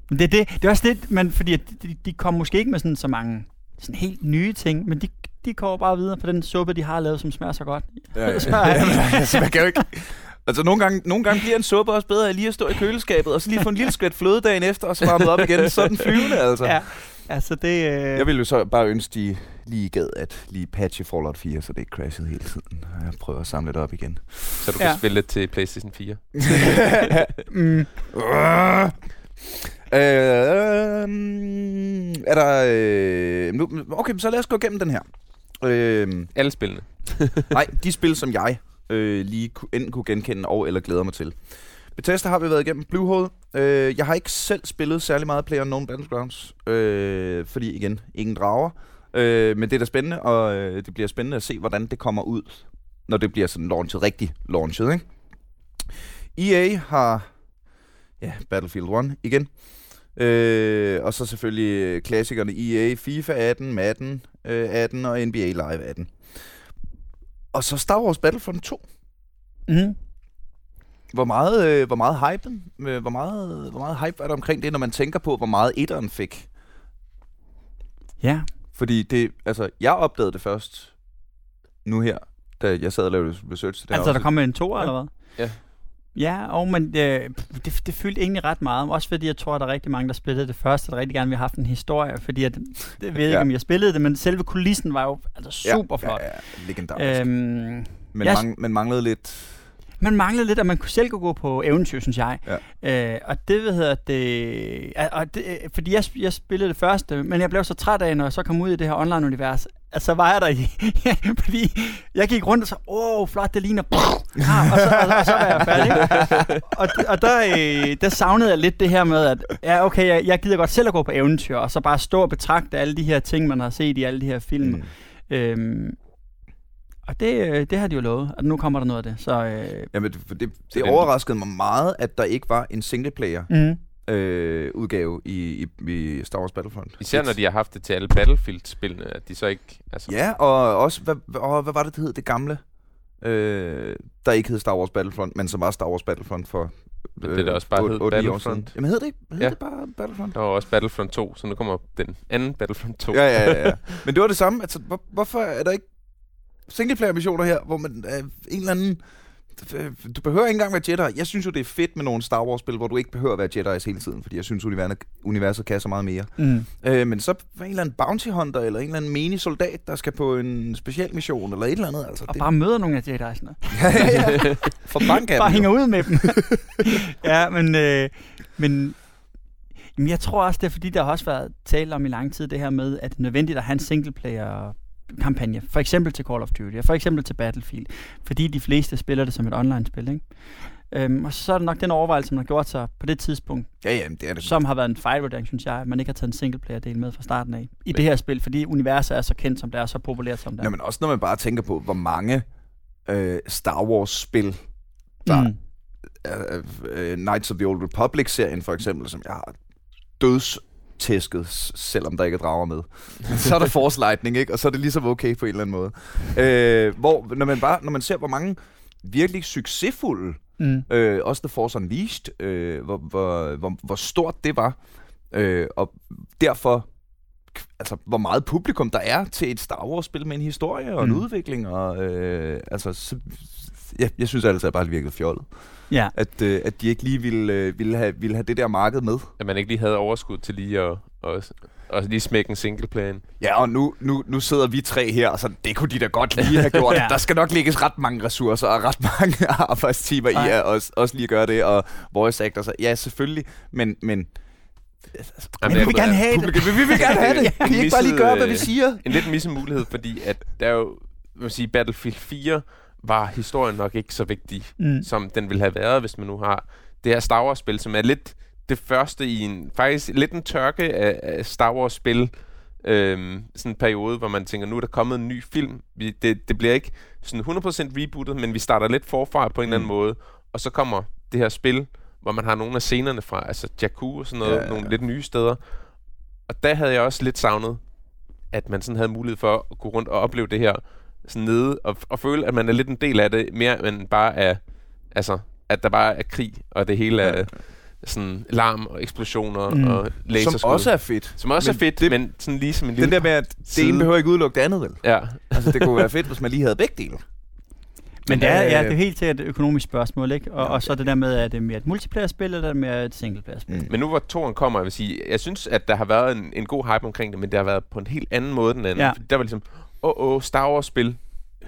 Men det, er det, det er også det, men fordi at de, de kommer måske ikke med sådan så mange sådan helt nye ting, men de, de kommer bare videre på den suppe, de har lavet, som smager så godt. Ja, ja. Så er- Jamen, altså, man kan jo ikke... Altså, nogle gange, nogle gange bliver en suppe også bedre af lige at stå i køleskabet, og så lige få en lille skvæt fløde dagen efter, og så varme op igen. Så den flyvende, altså. Ja, altså det... Øh, Jeg ville jo så bare ønske, de lige gad at lige patche Fallout 4, så det ikke crashede hele tiden. Jeg prøver at samle det op igen. Så du Ja. kan spille det til PlayStation 4. mm, Øh, er der... Øh, nu, okay, så lad os gå igennem den her. Øh, Alle spillene. nej, de spil, som jeg øh, lige enten kunne genkende og eller glæder mig til. Bethesda har vi været igennem. Bluehole. Øh, jeg har ikke selv spillet særlig meget Player Unknown Battlegrounds. Øh, fordi igen, ingen drager. Øh, men det er da spændende, og øh, det bliver spændende at se, hvordan det kommer ud, når det bliver sådan launchet, rigtig launchet, ikke? EA har ja, Battlefield 1 igen. Øh, og så selvfølgelig klassikerne EA, FIFA 18, Madden øh, 18 og NBA Live 18. Og så Star Wars Battlefront 2. mm, hvor meget, øh, hvor meget hype, øh, hvor meget, hvor meget hype er der omkring det, når man tænker på, hvor meget etteren fik? ja, Fordi det, altså, jeg opdagede det først nu her, da jeg sad og lavede research til det altså der kommer en to, Ja. eller hvad? Ja. Ja, og men øh, det, det fyldte egentlig ret meget. Også fordi jeg tror, at der er rigtig mange, der spillede det første, der rigtig gerne ville have haft en historie. Fordi at, det ved jeg ikke, Ja. om jeg spillede det, men selve kulissen var jo altså super flot. Ja, ja, legendarisk. Øhm, men, jeg- mang, men manglede lidt... man manglede lidt, at man kunne selv kunne gå på eventyr, synes jeg. Ja. Øh, og det, hvad hedder det, og det fordi jeg, jeg spillede det første, men jeg blev så træt af, når jeg så kom ud i det her online-univers, at så var jeg der i, fordi jeg gik rundt og så, åh, oh, flot, det ligner, ah, og, så, og, og, så var jeg færdig. og, og der, øh, der savnede jeg lidt det her med, at ja, okay, jeg, jeg gider godt selv at gå på eventyr, og så bare stå og betragte alle de her ting, man har set i alle de her film. Mm. Øhm, Og det, øh, det har de jo lovet, at nu kommer der noget af det. Så, øh, Jamen, det, det, det overraskede mig meget, at der ikke var en singleplayer mm. øh, udgave i, i, i Star Wars Battlefront. Især når de har haft det til alle Battlefield-spillene, at de så ikke... Altså, Ja, og også, hvad, og hvad var det, det hed, det gamle? Øh, der ikke hed Star Wars Battlefront, men som var Star Wars Battlefront for Men det der også bare hed år siden. Battlefront. Jamen hed det ikke? Hed Ja. det bare Battlefront? Der var også Battlefront 2, så nu kommer den anden Battlefront 2. Ja, ja, ja, ja. Men det var det samme. Altså, hvor, hvorfor er der ikke singleplayer-missioner her, hvor man øh, en eller anden... øh, Du behøver ikke engang være Jedi. Jeg synes jo, det er fedt med nogle Star Wars-spil, hvor du ikke behøver at være Jedi hele tiden, fordi jeg synes, universet, universet kan så meget mere. Mm. Øh, men så en eller anden bounty hunter, eller en eller anden menig soldat, der skal på en speciel mission, eller et eller andet. Altså, Og bare møder nogle af Jedi'sene. ja, ja, ja. For bank bare hænger ud med dem. ja, men, øh, men jamen, jeg tror også, det er fordi, der har også været tale om i lang tid det her med, at det er nødvendigt at have en singleplayer kampagne. For eksempel til Call of Duty, for eksempel til Battlefield. Fordi de fleste spiller det som et online-spil, ikke? Øhm, og så er det nok den overvejelse, man har gjort sig på det tidspunkt, Ja, ja, det er det. som har været en fejlvurdering, synes jeg, at man ikke har taget en singleplayer-del med fra starten af. I det her spil, fordi universet er så kendt, som det er, så populært, som det er. Nå, men også når man bare tænker på, hvor mange øh, Star Wars-spil, der Mm. øh, øh, Knights of the Old Republic-serien for eksempel, som jeg har dødstæsket, s- selvom der ikke er drager med. Så er der Force Lightning, ikke? Og så er det ligesom okay på en eller anden måde. Øh, hvor, når man, bare, når man ser, hvor mange virkelig succesfulde, Mm. øh, også The Force Unleashed, øh, hvor, hvor, hvor, hvor stort det var, øh, og derfor altså, hvor meget publikum der er til et Star Wars-spil med en historie og en Mm. udvikling. Og, øh, altså, så, jeg, jeg synes altså, at det bare virkede fjollet. Ja. At, øh, at de ikke lige ville, øh, ville, have, ville have det der marked med. At man ikke lige havde overskud til lige at, at, at lige smække en singleplayer ind. Ja, og nu, nu, nu sidder vi tre her, og så det kunne de da godt lige have gjort. Ja. Der skal nok lægges ret mange ressourcer og ret mange arbejdstimer Ej. i at også, også lige gøre det, og voice actors. Ja, selvfølgelig, men... men altså, Jamen, vi det vil er- gerne have det. publikum, vi vil gerne have det. Kan I ikke bare lige gøre, hvad vi siger? En lidt misset mulighed, fordi at der er jo, man sige, Battlefield 4 var historien nok ikke så vigtig, Mm. som den ville have været, hvis man nu har det her Star Wars-spil, som er lidt det første i en, faktisk lidt en tørke af, af Star Wars-spil, øhm, sådan en periode, hvor man tænker, nu er der kommet en ny film. Vi, det, det bliver ikke sådan 100% rebootet, men vi starter lidt forfra på en eller anden Mm. måde, og så kommer det her spil, hvor man har nogle af scenerne fra, altså Jakku og sådan noget, Ja, ja, nogle lidt nye steder. Og der havde jeg også lidt savnet, at man sådan havde mulighed for at gå rundt og opleve det her sådan nede, og, og føle, at man er lidt en del af det, mere end bare er, altså, at der bare er krig, og det hele er sådan larm og eksplosioner Mm. og laserskud. Som også er fedt. som også men er fedt, det- men sådan lige som en Den lille... der med, at det ene behøver ikke udelukke det andet, vel? Ja, Altså, det kunne være fedt, hvis man lige havde begge dele. Men det er, ja, Øh, det er helt sikkert et økonomisk spørgsmål, ikke? Og, og så det der med, at det er mere et multiplayer-spil, eller er det mere et singleplayer-spil? Mm. men nu hvor toren kommer, jeg vil sige, jeg synes, at der har været en, en god hype omkring det, men det har været på en helt anden måde den anden. Ja. Ja. Der var ligesom, åh, oh, oh, Star Wars-spil.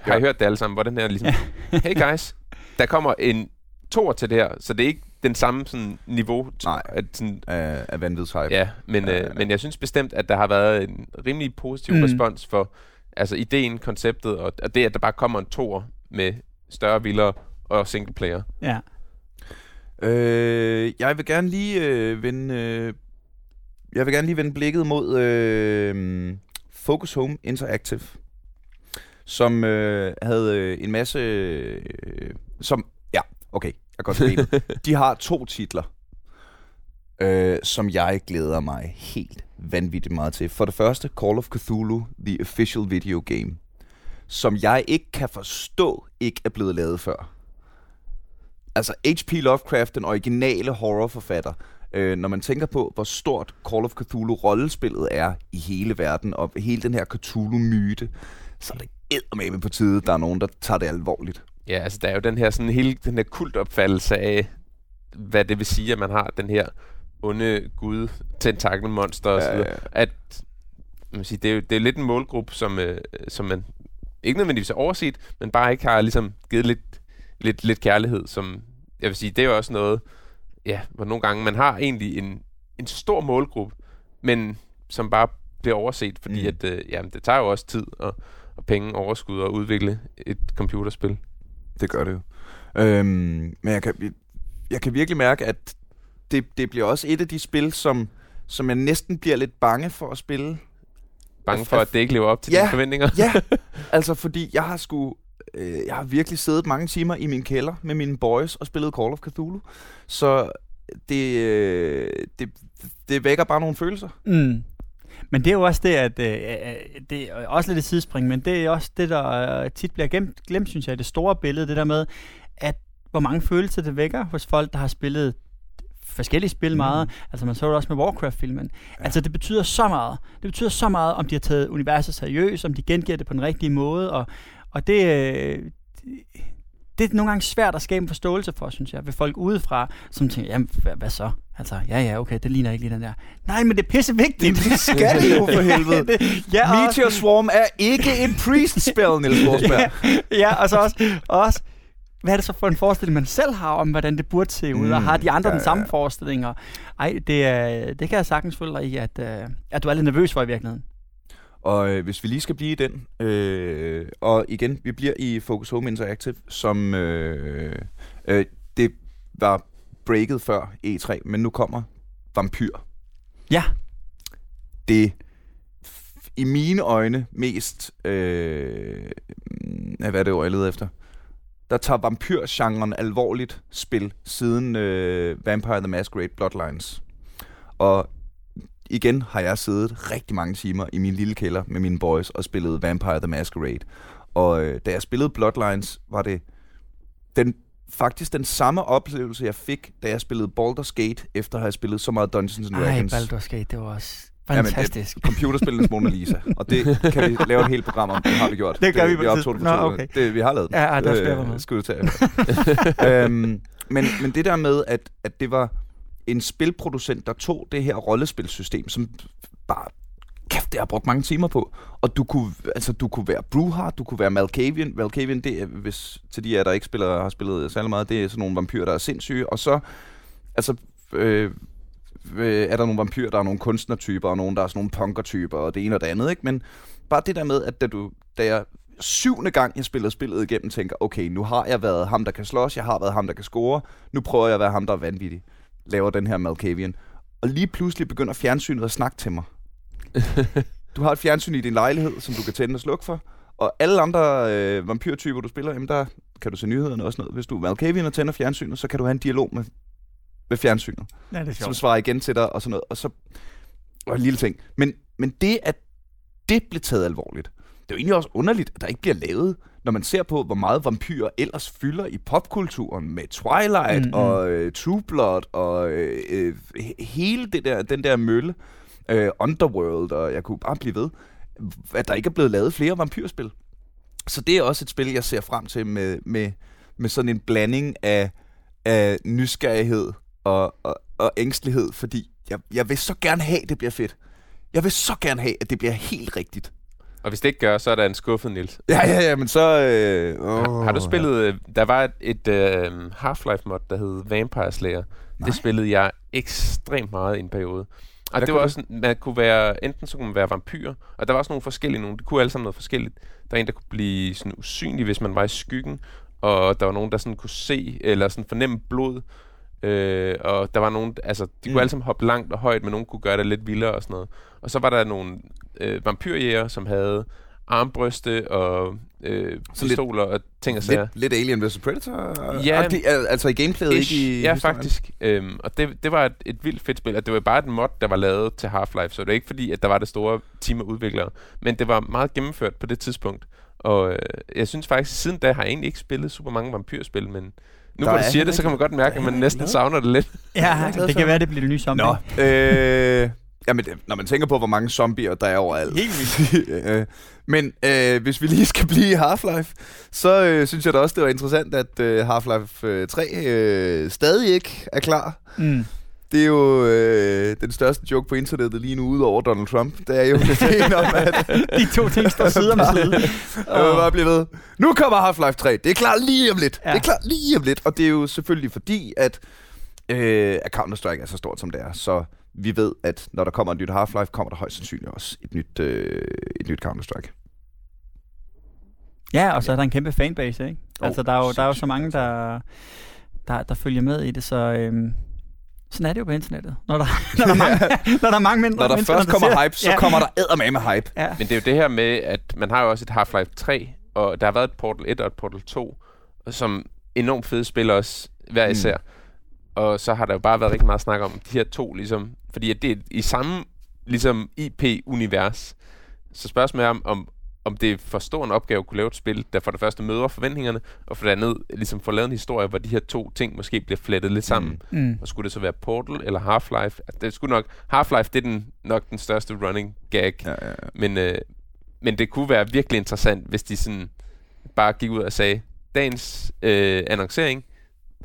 Har I Ja. hørt det alle sammen? Hvor den her ligesom, hey guys, der kommer en tor til det her, så det er ikke den samme sådan, niveau. Nej. At, sådan, Af, af vanvidshype. Ja, men, Ja, ja, ja, øh, ja. men jeg synes bestemt, at der har været en rimelig positiv Mm. respons for altså ideen, konceptet, og, og det, at der bare kommer en tor med større vildere og single player. Ja. Øh, jeg vil gerne lige øh, vende... Øh, jeg vil gerne lige vende blikket mod øh, Focus Home Interactive, som øh, havde øh, en masse... Øh, som Ja, okay, jeg kan godt. De har to titler, øh, som jeg glæder mig helt vanvittigt meget til. For det første, Call of Cthulhu, The Official Video Game, som jeg ikke kan forstå ikke er blevet lavet før. Altså H.P. Lovecraft, den originale horrorforfatter, øh, når man tænker på, hvor stort Call of Cthulhu rollespillet er i hele verden, og hele den her Cthulhu-myte, så er det eddermame på tide, der er nogen, der tager det alvorligt. Ja, altså der er jo den her sådan hele den her kultopfattelse af, hvad det vil sige, at man har den her onde gud, tentakelmonster og så videre. At, man siger, det, er jo, det er lidt en målgruppe, som, øh, som man ikke nødvendigvis har overset, men bare ikke har ligesom givet lidt, lidt, lidt kærlighed, som jeg vil sige, det er jo også noget, ja, hvor nogle gange man har egentlig en, en stor målgruppe, men som bare bliver overset, fordi Mm. at, øh, jamen, det tager jo også tid og, og penge, overskud at udvikle et computerspil. Det gør det jo. Øhm, men jeg kan, jeg kan virkelig mærke, at det, det bliver også et af de spil, som, som jeg næsten bliver lidt bange for at spille. Bange for, at det ikke lever op til Ja. dine forventninger. Ja, altså fordi jeg har sgu øh, jeg har virkelig siddet mange timer i min kælder med mine boys og spillet Call of Cthulhu. Så det, øh, det, det vækker bare nogle følelser. Mm. Men det er jo også det, at øh, øh, det er også lidt et sidespring, men det er også det, der øh, tit bliver glemt, glemt, synes jeg, det store billede, det der med, at hvor mange følelser det vækker hos folk, der har spillet forskellige spil mm. meget. Altså man så det også med Warcraft-filmen. Ja. Altså det betyder så meget. Det betyder så meget, om de har taget universet seriøst, om de gengiver det på den rigtige måde, og, og det, øh, det er nogle gange svært at skabe en forståelse for, synes jeg, ved folk udefra, som tænker, jamen, hvad, hvad så? Altså, ja, ja, okay, det ligner ikke lige den der. Nej, men det er pisse vigtigt. Det skal det jo for helvede. det, ja, Meteor Swarm er ikke en priest-spil, Niels Forsberg. ja, ja, og så også, også, hvad er det så for en forestilling, man selv har om, hvordan det burde se ud, mm, og har de andre ja, den samme ja. forestillinger? Ej, det, det kan jeg sagtens følge dig i, at, uh, at du er lidt nervøs for i virkeligheden. Og øh, hvis vi lige skal blive i den, øh, og igen, vi bliver i Focus Home Interactive, som øh, øh, det var breaket før E3, men nu kommer Vampyr. Ja. Det i mine øjne mest, øh, hvad er det ord, jeg leder efter? Der tager vampyrgenren alvorligt spil siden øh, Vampire the Masquerade Bloodlines. Og igen har jeg siddet rigtig mange timer i min lille kælder med mine boys og spillet Vampire the Masquerade. Og øh, da jeg spillede Bloodlines, var det den, faktisk den samme oplevelse, jeg fik, da jeg spillede Baldur's Gate, efter at have spillet så meget Dungeons and Dragons. Ej, Baldur's Gate, det var også fantastisk. Jamen, computerspillenes Mona Lisa. Og det kan vi lave et helt program om. Det har vi gjort. Det gør det, vi. Vi optog det, Nå, okay. det Vi har lavet Ja, ja der skal øh, med. Skal tage. øhm, men, men det der med, at, at det var en spilproducent, der tog det her rollespilsystem, som bare kæft, det har brugt mange timer på. Og du kunne, altså, du kunne være Bruhard, du kunne være Malkavian. Malkavian, det er, hvis, til de af der ikke spiller, har spillet særlig meget, det er sådan nogle vampyrer, der er sindssyge. Og så, altså, øh, øh, er der nogle vampyrer, der er nogle kunstnertyper, og nogle, der er sådan nogle punkertyper, og det ene og det andet, ikke? Men bare det der med, at da, du, da jeg syvende gang, jeg spillede spillet igennem, tænker, okay, nu har jeg været ham, der kan slås, jeg har været ham, der kan score, nu prøver jeg at være ham, der er vanvittig laver den her Malkavian. Og lige pludselig begynder fjernsynet at snakke til mig. du har et fjernsyn i din lejlighed, som du kan tænde og slukke for. Og alle andre øh, vampyrtyper, du spiller, jamen der kan du se nyhederne også noget. Hvis du er Malkavian og tænder fjernsynet, så kan du have en dialog med, med fjernsynet. Ja, det er som svarer igen til dig og sådan noget. Og så og en lille ting. Men, men det, at det blev taget alvorligt, det er jo egentlig også underligt, at der ikke bliver lavet når man ser på, hvor meget vampyrer ellers fylder i popkulturen med Twilight mm-hmm. og øh, True Blood og øh, øh, hele det der, den der mølle, øh, Underworld, og jeg kunne bare blive ved, at der ikke er blevet lavet flere vampyrspil. Så det er også et spil, jeg ser frem til med, med, med sådan en blanding af, af nysgerrighed og, og, og ængstelighed, fordi jeg, jeg vil så gerne have, at det bliver fedt. Jeg vil så gerne have, at det bliver helt rigtigt. Og hvis det ikke gør, så er der en skuffet, Nils. Ja, ja, ja, men så... Øh, oh, har, har du spillet... Øh, der var et, et uh, Half-Life-mod, der hed Vampire Slayer. Nej. Det spillede jeg ekstremt meget i en periode. Og Hvad det var også, man kunne være, enten så kunne man være vampyr, og der var også nogle forskellige nogle, det kunne alle sammen noget forskelligt. Der er en, der kunne blive sådan usynlig, hvis man var i skyggen, og der var nogen, der sådan kunne se, eller sådan fornemme blod, Øh, og der var nogen, altså, de mm. kunne alle sammen hoppe langt og højt, men nogen kunne gøre det lidt vildere og sådan noget. Og så var der nogle øh, vampyrjæger, som havde armbryste og øh, pistoler lidt, og ting og sager. Lidt, lidt Alien vs. Predator? Ja. altså i gameplayet, ish, ikke i Ja, historien. faktisk. Øhm, og det, det var et, et vildt fedt spil, og det var bare et mod, der var lavet til Half-Life, så det er ikke fordi, at der var det store team af udviklere. Men det var meget gennemført på det tidspunkt. Og øh, jeg synes faktisk, siden da har jeg egentlig ikke spillet super mange vampyrspil, men nu hvor du siger det, så kan man godt mærke, at man næsten noget. savner det lidt. Ja, det kan være, det bliver det nye zombie. Nå, øh, jamen, når man tænker på, hvor mange zombier der er overalt. Helt vildt. Øh, men øh, hvis vi lige skal blive i Half-Life, så øh, synes jeg da også, det var interessant, at øh, Half-Life 3 øh, stadig ikke er klar. Mm. Det er jo øh, den største joke på internettet lige nu, udover Donald Trump. Det er jo det om, at... De to ting står side om side. Jeg vil bare blive ved. Nu kommer Half-Life 3. Det er klar lige om lidt. Ja. Det er klar lige om lidt. Og det er jo selvfølgelig fordi, at, øh, at Counter-Strike er så stort, som det er. Så vi ved, at når der kommer et nyt Half-Life, kommer der højst sandsynligt også et nyt, øh, et nyt Counter-Strike. Ja, og så er der en kæmpe fanbase, ikke? Oh, altså, der er jo, der er jo så mange, der, der, der følger med i det, så... Øhm, sådan er det jo på internettet. Når der, når der, er, mange, når der er mange mindre Når der først kommer ser, hype, så ja. kommer der med hype. Ja. Men det er jo det her med, at man har jo også et Half-Life 3, og der har været et Portal 1 og et Portal 2, som enormt fede spil også, hver Mm. især. Og så har der jo bare været rigtig meget snak om de her to, ligesom, fordi at det er i samme ligesom IP-univers. Så spørgsmålet er, om, om, om det er for stor en opgave at kunne lave et spil, der for det første møder forventningerne, og for det andet ligesom får lavet en historie, hvor de her to ting måske bliver flettet lidt sammen. Mm. Mm. Og skulle det så være Portal eller Half-Life? Altså, det skulle nok, Half-Life, det er den, nok den største running gag. Ja, ja, ja. Men, øh, men det kunne være virkelig interessant, hvis de sådan bare gik ud og sagde, dagens øh, annoncering,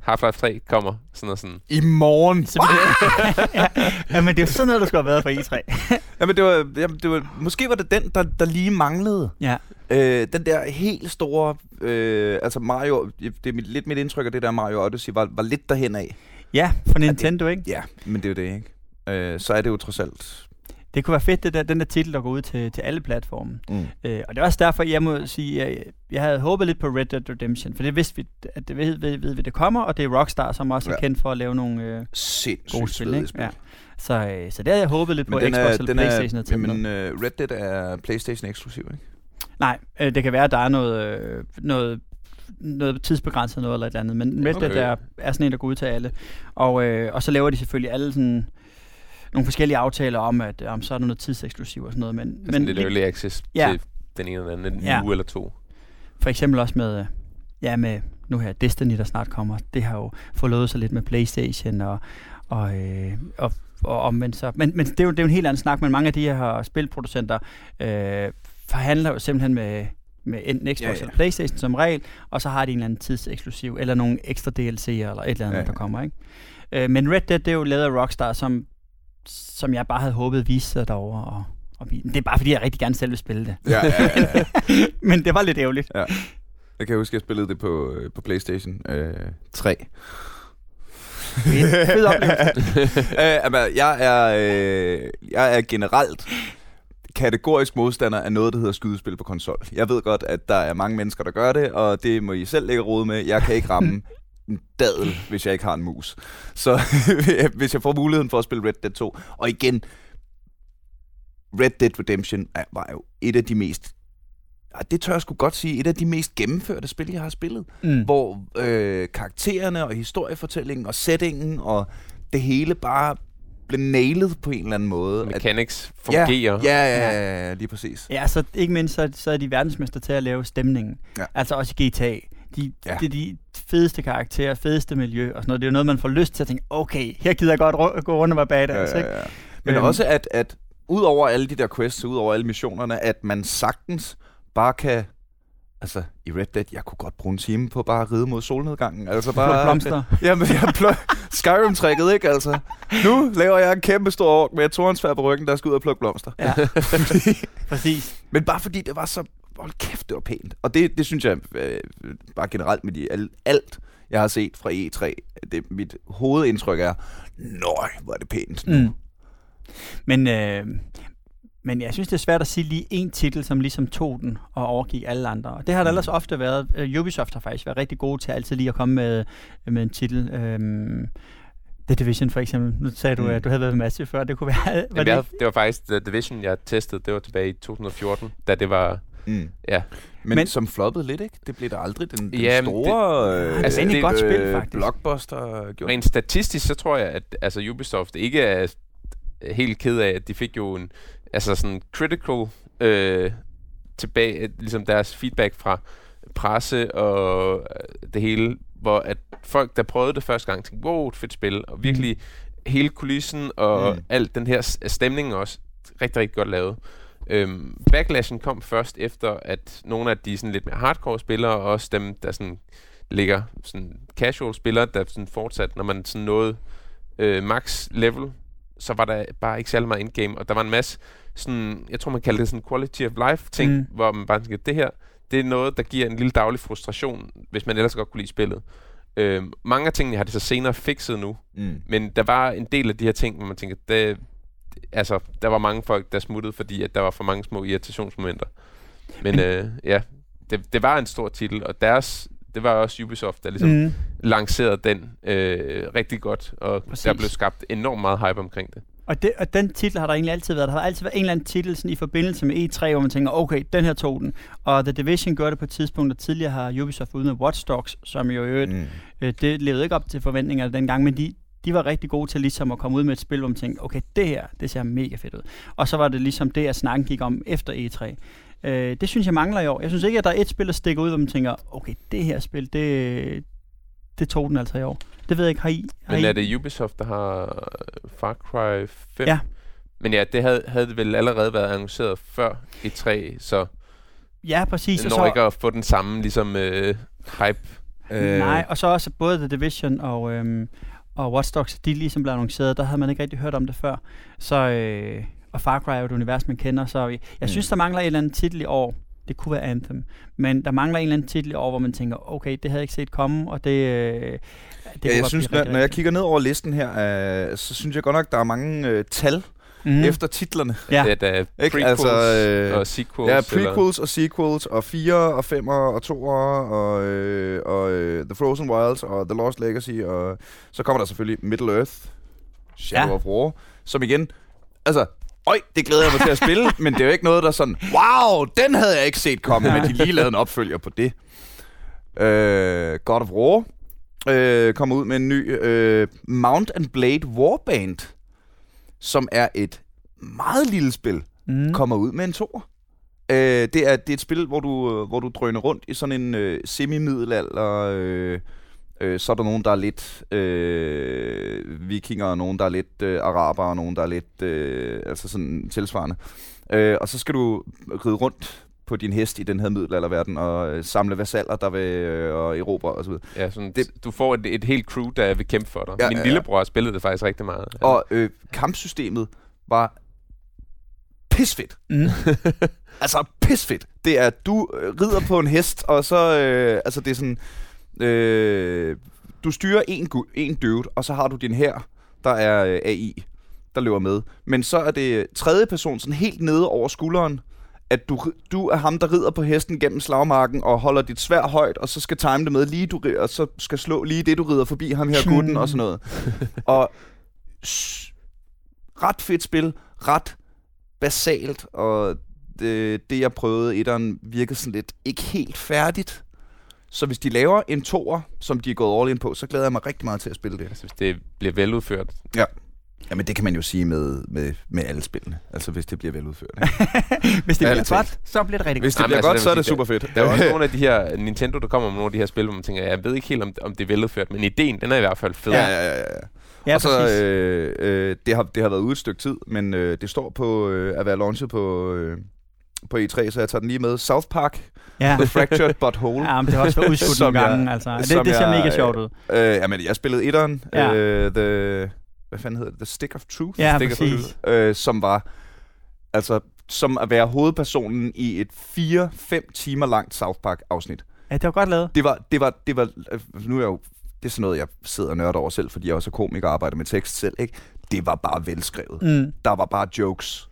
Half-Life 3 kommer, sådan og sådan. I morgen. ja. ja, men det er jo sådan noget, der skulle have været for E3. Jamen, det var, jamen, det var, måske var det den, der, der lige manglede. ja. Øh, den der helt store, øh, altså Mario, det er mit, lidt mit indtryk af det der Mario Odyssey, var, var lidt derhen af. ja, for Nintendo, ikke? Ja, men det er jo det, ikke? Øh, så er det jo trods alt... Det kunne være fedt, det der, den der titel, der går ud til, til alle platforme. Mm. Øh, og det er også derfor, jeg må sige, jeg, jeg havde håbet lidt på Red Dead Redemption, for det vidste vi, at det ved, ved, ved vi, det kommer, og det er Rockstar, som også ja. er kendt for at lave nogle øh, Sindssygt gode spil. Ikke? spil. Ja. Så, øh, så det havde jeg håbet lidt på, Men den Xbox er, eller Playstation er, jamen, med. uh, Red Dead er Playstation eksklusiv, ikke? Nej, øh, det kan være, at der er noget, øh, noget noget tidsbegrænset noget eller et eller andet, men Red Dead Okay. er, er sådan en, der går ud til alle. Og, øh, og så laver de selvfølgelig alle sådan nogle forskellige aftaler om, at om så er der noget tidseksklusiv og sådan noget. Men, Men men lidt lige- early access Ja. til den ene eller anden en Ja. uge eller to. For eksempel også med, øh, ja, med nu her Destiny, der snart kommer. Det har jo forlået sig lidt med Playstation og, og, øh, og, og omvendt så. Men, men det, er jo, det er jo en helt anden snak, men mange af de her spilproducenter øh, forhandler jo simpelthen med, med enten Xbox Ja, ja, eller Playstation som regel, og så har de en eller anden tidseksklusiv, eller nogle ekstra DLC'er, eller et eller andet, ja, ja. der kommer, ikke? Øh, men Red Dead, det er jo lavet af Rockstar, som, som jeg bare havde håbet viste sig derovre, og, og vi, det er bare fordi, jeg rigtig gerne selv vil spille det. Ja, ja, ja. men det var lidt ærgerligt. Jeg kan huske, at jeg spillede det på, øh, på Playstation øh, 3. Fed- oplevelse. øh, jeg, er, øh, jeg er generelt kategorisk modstander af noget, der hedder skydespil på konsol. Jeg ved godt, at der er mange mennesker, der gør det, og det må I selv lægge råd med. Jeg kan ikke ramme en dadel, hvis jeg ikke har en mus. Så hvis jeg får muligheden for at spille Red Dead 2, og igen, Red Dead Redemption er, var jo et af de mest det tør jeg sgu godt sige, et af de mest gennemførte spil, jeg har spillet Mm. hvor øh, karaktererne og historiefortællingen og settingen og det hele bare blev nailet på en eller anden måde. Mechanics fungerer. Ja, ja, ja, ja, ja, lige præcis. Ja, så ikke mindst, så, så er de verdensmester til at lave stemningen. Ja. Altså også i GTA. De, Ja. Det er de fedeste karakterer, fedeste miljø og sådan noget. Det er jo noget, man får lyst til at tænke, okay, her gider jeg godt ru- gå rundt og være badass, Ja, ikke? ja, ja. Men Øhm. også, at, at ud over alle de der quests, ud over alle missionerne, at man sagtens bare kan... Altså, i Red Dead, jeg kunne godt bruge en time på bare at ride mod solnedgangen. Altså Bare bare... blomster. Jamen, jeg plø- Skyrim-trækket, ikke altså? Nu laver jeg en kæmpe stor ork med et på ryggen, der skal ud og plukke blomster. Ja, præcis. Men bare fordi det var så... Hold kæft, det var pænt. Og det, det synes jeg øh, bare generelt med de, al, alt, jeg har set fra E3, det, mit hovedindtryk er, nøj, hvor er det pænt. Mm. Men, øh, men jeg synes, det er svært at sige lige en titel, som ligesom tog den og overgik alle andre. Og det har der Mm. ellers ofte været. Øh, Ubisoft har faktisk været rigtig gode til altid lige at komme med, med en titel. Øhm, The Division for eksempel. Nu sagde du, Mm. at du havde været med Massive før. Det kunne være... Var Jamen, det, jeg, det var faktisk The Division, jeg testede. Det var tilbage i 2014, da det var... Mm. Ja, Men, Men- Men som floppede lidt, ikke? Det blev der aldrig den, den Ja, men store det- øh, Altså, det et godt spil, faktisk. blockbuster gjorde. rent statistisk, så tror jeg, at altså, Ubisoft ikke er helt ked af, at de fik jo en altså sådan critical øh, tilbage, ligesom deres feedback fra presse og øh, det hele, hvor at folk, der prøvede det første gang, tænkte, wow, et fedt spil, og virkelig hele kulissen og Mm. mm. alt den her stemning også rigtig, rigtig godt lavet. Øhm, backlashen kom først efter, at nogle af de sådan lidt mere hardcore spillere, og også dem, der sådan ligger sådan casual spillere, der sådan fortsat, når man sådan nåede øh, max level, så var der bare ikke særlig meget indgame, og der var en masse sådan, jeg tror man kalder det sådan quality of life ting, Mm. mm. hvor man bare tænker, det her, det er noget, der giver en lille daglig frustration, hvis man ellers godt kunne lide spillet. Øh, mange af tingene har de så senere fikset nu, Mm. men der var en del af de her ting, hvor man tænker, det, altså, der var mange folk, der smuttede, fordi at der var for mange små irritationsmomenter. Men øh, ja, det, det var en stor titel, og deres, det var også Ubisoft, der ligesom mm. lancerede den øh, rigtig godt, og Præcis. der blev skabt enormt meget hype omkring det. Og, det, og den titel har der egentlig altid været. Der har altid været en eller anden titel sådan, i forbindelse med E3, hvor man tænker, okay, den her tog den. Og The Division gør det på et tidspunkt, og tidligere har Ubisoft ude med Watch Dogs, som jo øvrigt, mm. øh, det levede ikke op til forventningerne dengang, men de, de var rigtig gode til ligesom at komme ud med et spil, hvor man tænkte, okay, det her, det ser mega fedt ud. Og så var det ligesom det, at snakken gik om efter E3. Øh, det synes jeg mangler i år. Jeg synes ikke, at der er et spil, der stikker ud, hvor man tænker, okay, det her spil, det, det tog den altså i år. Det ved jeg ikke, har I? Har Men I? er det Ubisoft, der har Far Cry 5? Ja. Men ja, det havde, havde det vel allerede været annonceret før E3, så Ja, præcis. det Og når så, ikke at få den samme ligesom, øh, hype. øh. Nej, og så også både The Division og, øhm, og Watch Dogs, de ligesom blev annonceret, der havde man ikke rigtig hørt om det før. Så, øh, og Far Cry er jo et univers, man kender, så jeg Mm. synes, der mangler en eller anden titel i år. Det kunne være Anthem. Men der mangler en eller anden titel i år, hvor man tænker, okay, det havde jeg ikke set komme, og det... Øh, det ja, jeg synes, når, rigtig, når jeg kigger ned over listen her, øh, så synes jeg godt nok, der er mange øh, tal. Mm. efter titlerne. Ja. Det er prequels Altså, øh, og sequels. Ja, eller- prequels og sequels, og 4 og 5 og 2 og, øh, og øh, The Frozen Wilds og The Lost Legacy, og så kommer der selvfølgelig Middle Earth, Shadow Ja. of War, som igen, altså, øj, det glæder jeg mig til at spille, men det er jo ikke noget, der er sådan, wow, den havde jeg ikke set komme, men de lige lavede en opfølger på det. Øh, God of War øh, kommer ud med en ny øh, Mount and Blade Warband, som er et meget lille spil, Mhm. kommer ud med en tor. Øh, det, er, det er et spil, hvor du, øh, hvor du drøner rundt i sådan en øh, semi-middelalder... Øh, øh, så er der nogen, der er lidt øh, vikinger, og nogen, der er lidt øh, araber, og nogen, der er lidt øh, altså sådan tilsvarende. Øh, og så skal du ride rundt på din hest i den her middelalderverden, og øh, samle vasaller, der vil øh, og erobre osv. Ja, sådan, Det- du får et, et helt crew, der vil kæmpe for dig. Ja, Ja, Min ja, ja. lillebror har spillet det faktisk rigtig meget. Og øh, kampsystemet var pisfedt. Mhm. Altså pisfedt. Det er, at du øh, rider på en hest, og så, øh, altså det er sådan, øh, du styrer en, en dude, og så har du din her, der er øh, AI, der løber med. Men så er det tredje person sådan helt nede over skulderen, at du, du er ham, der rider på hesten gennem slagmarken og holder dit svær højt, og så skal time det med lige, du, og så skal slå lige det, du rider forbi ham her gutten og sådan noget. og s- ret fedt spil, ret basalt, og det, det jeg prøvede, etteren virkede sådan lidt ikke helt færdigt. Så hvis de laver en toer, som de er gået all in på, så glæder jeg mig rigtig meget til at spille det. Altså, hvis det bliver veludført. Jamen det kan man jo sige med, med, med alle spillene, altså hvis det bliver veludført. Hvis det bliver godt, så bliver det rigtig Hvis godt. det Jamen, bliver altså, godt, det så er det super fedt. Der er også nogle af de her, Nintendo, der kommer med nogle af de her spil, hvor man tænker, jeg ved ikke helt, om, om det er veludført, men ideen, den er i hvert fald fed. Ja, ja, ja. ja. Ja, og så, præcis. øh, øh, det, har, det har været ude et stykke tid, men øh, det står på øh, at være launchet på, øh, på E3, så jeg tager den lige med. South Park, ja. The Fractured But Whole. Ja, men det har også været udskudt nogle jeg- gange, altså. Det, det ser jeg- mega sjovt ud. Øh, jamen, jeg spillede etteren, ja. øh, the, hvad fanden hedder det? The Stick of Truth? Ja, Stick of præcis. Truth, øh, som var, altså, som at være hovedpersonen i et 4-5 timer langt South Park afsnit. Ja, det var godt lavet. Det var, det var, det var, øh, nu er jeg jo, det er sådan noget, jeg sidder og nørder over selv, fordi jeg også er komiker og arbejder med tekst selv, ikke? Det var bare velskrevet. Mm. Der var bare jokes.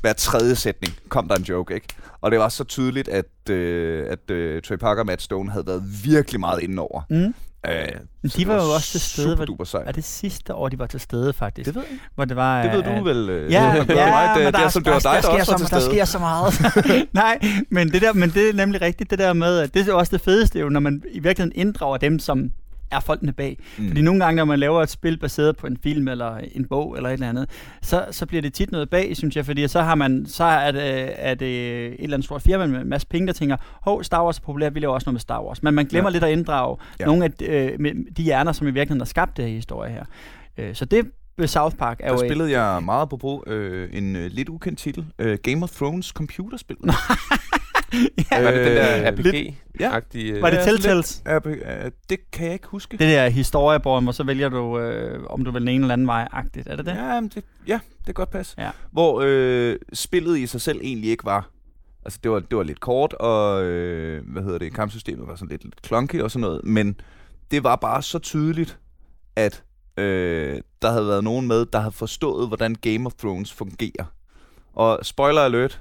Hver tredje sætning kom der en joke, ikke? Og det var så tydeligt, at, øh, at øh, Trey Parker og Matt Stone havde været virkelig meget inde over. Mm. Øh, Men så de var jo også til stede, Super duper sejt. Er det sidste år, de var til stede, faktisk? Det ved jeg Hvor det var... Det ved du vel? øh, Ja, ja, end mig. men det, der, er, er, som det var dig, der, også var der sker så meget. Nej, men det, der, men det er nemlig rigtigt, det der med, at det er også det fedeste, jo, når man i virkeligheden inddrager dem, som er folkene bag. Mm. Fordi nogle gange, når man laver et spil baseret på en film eller en bog eller et eller andet, så, så bliver det tit noget bag, synes jeg, fordi så har man, så er det, er det et eller andet stort firma med en masse penge, der tænker, hov, Star Wars er populært, vi laver også noget med Star Wars. Men man glemmer ja. lidt at inddrage ja. Nogle af de, øh, de hjerner, som i virkeligheden har skabt det her historie her. Øh, så det ved South Park er Der jo spillede jeg meget på øh, en øh, lidt ukendt titel. Øh, Game of Thrones computerspil. ja, Var det den der Øh, RPG-agtige... Var det Ja, Telltales? Ja, øh, det kan jeg ikke huske. Det der historiebord, hvor så vælger du, øh, om du vil den ene eller anden vej-agtigt. Er det det? Ja, det, ja, det kan godt passe. Ja. Hvor øh, spillet i sig selv egentlig ikke var... Altså, det var, det var lidt kort, og øh, hvad hedder det, kampsystemet var sådan lidt, lidt clunky og sådan noget, men det var bare så tydeligt, at øh, der havde været nogen med, der havde forstået, hvordan Game of Thrones fungerer. Og spoiler alert,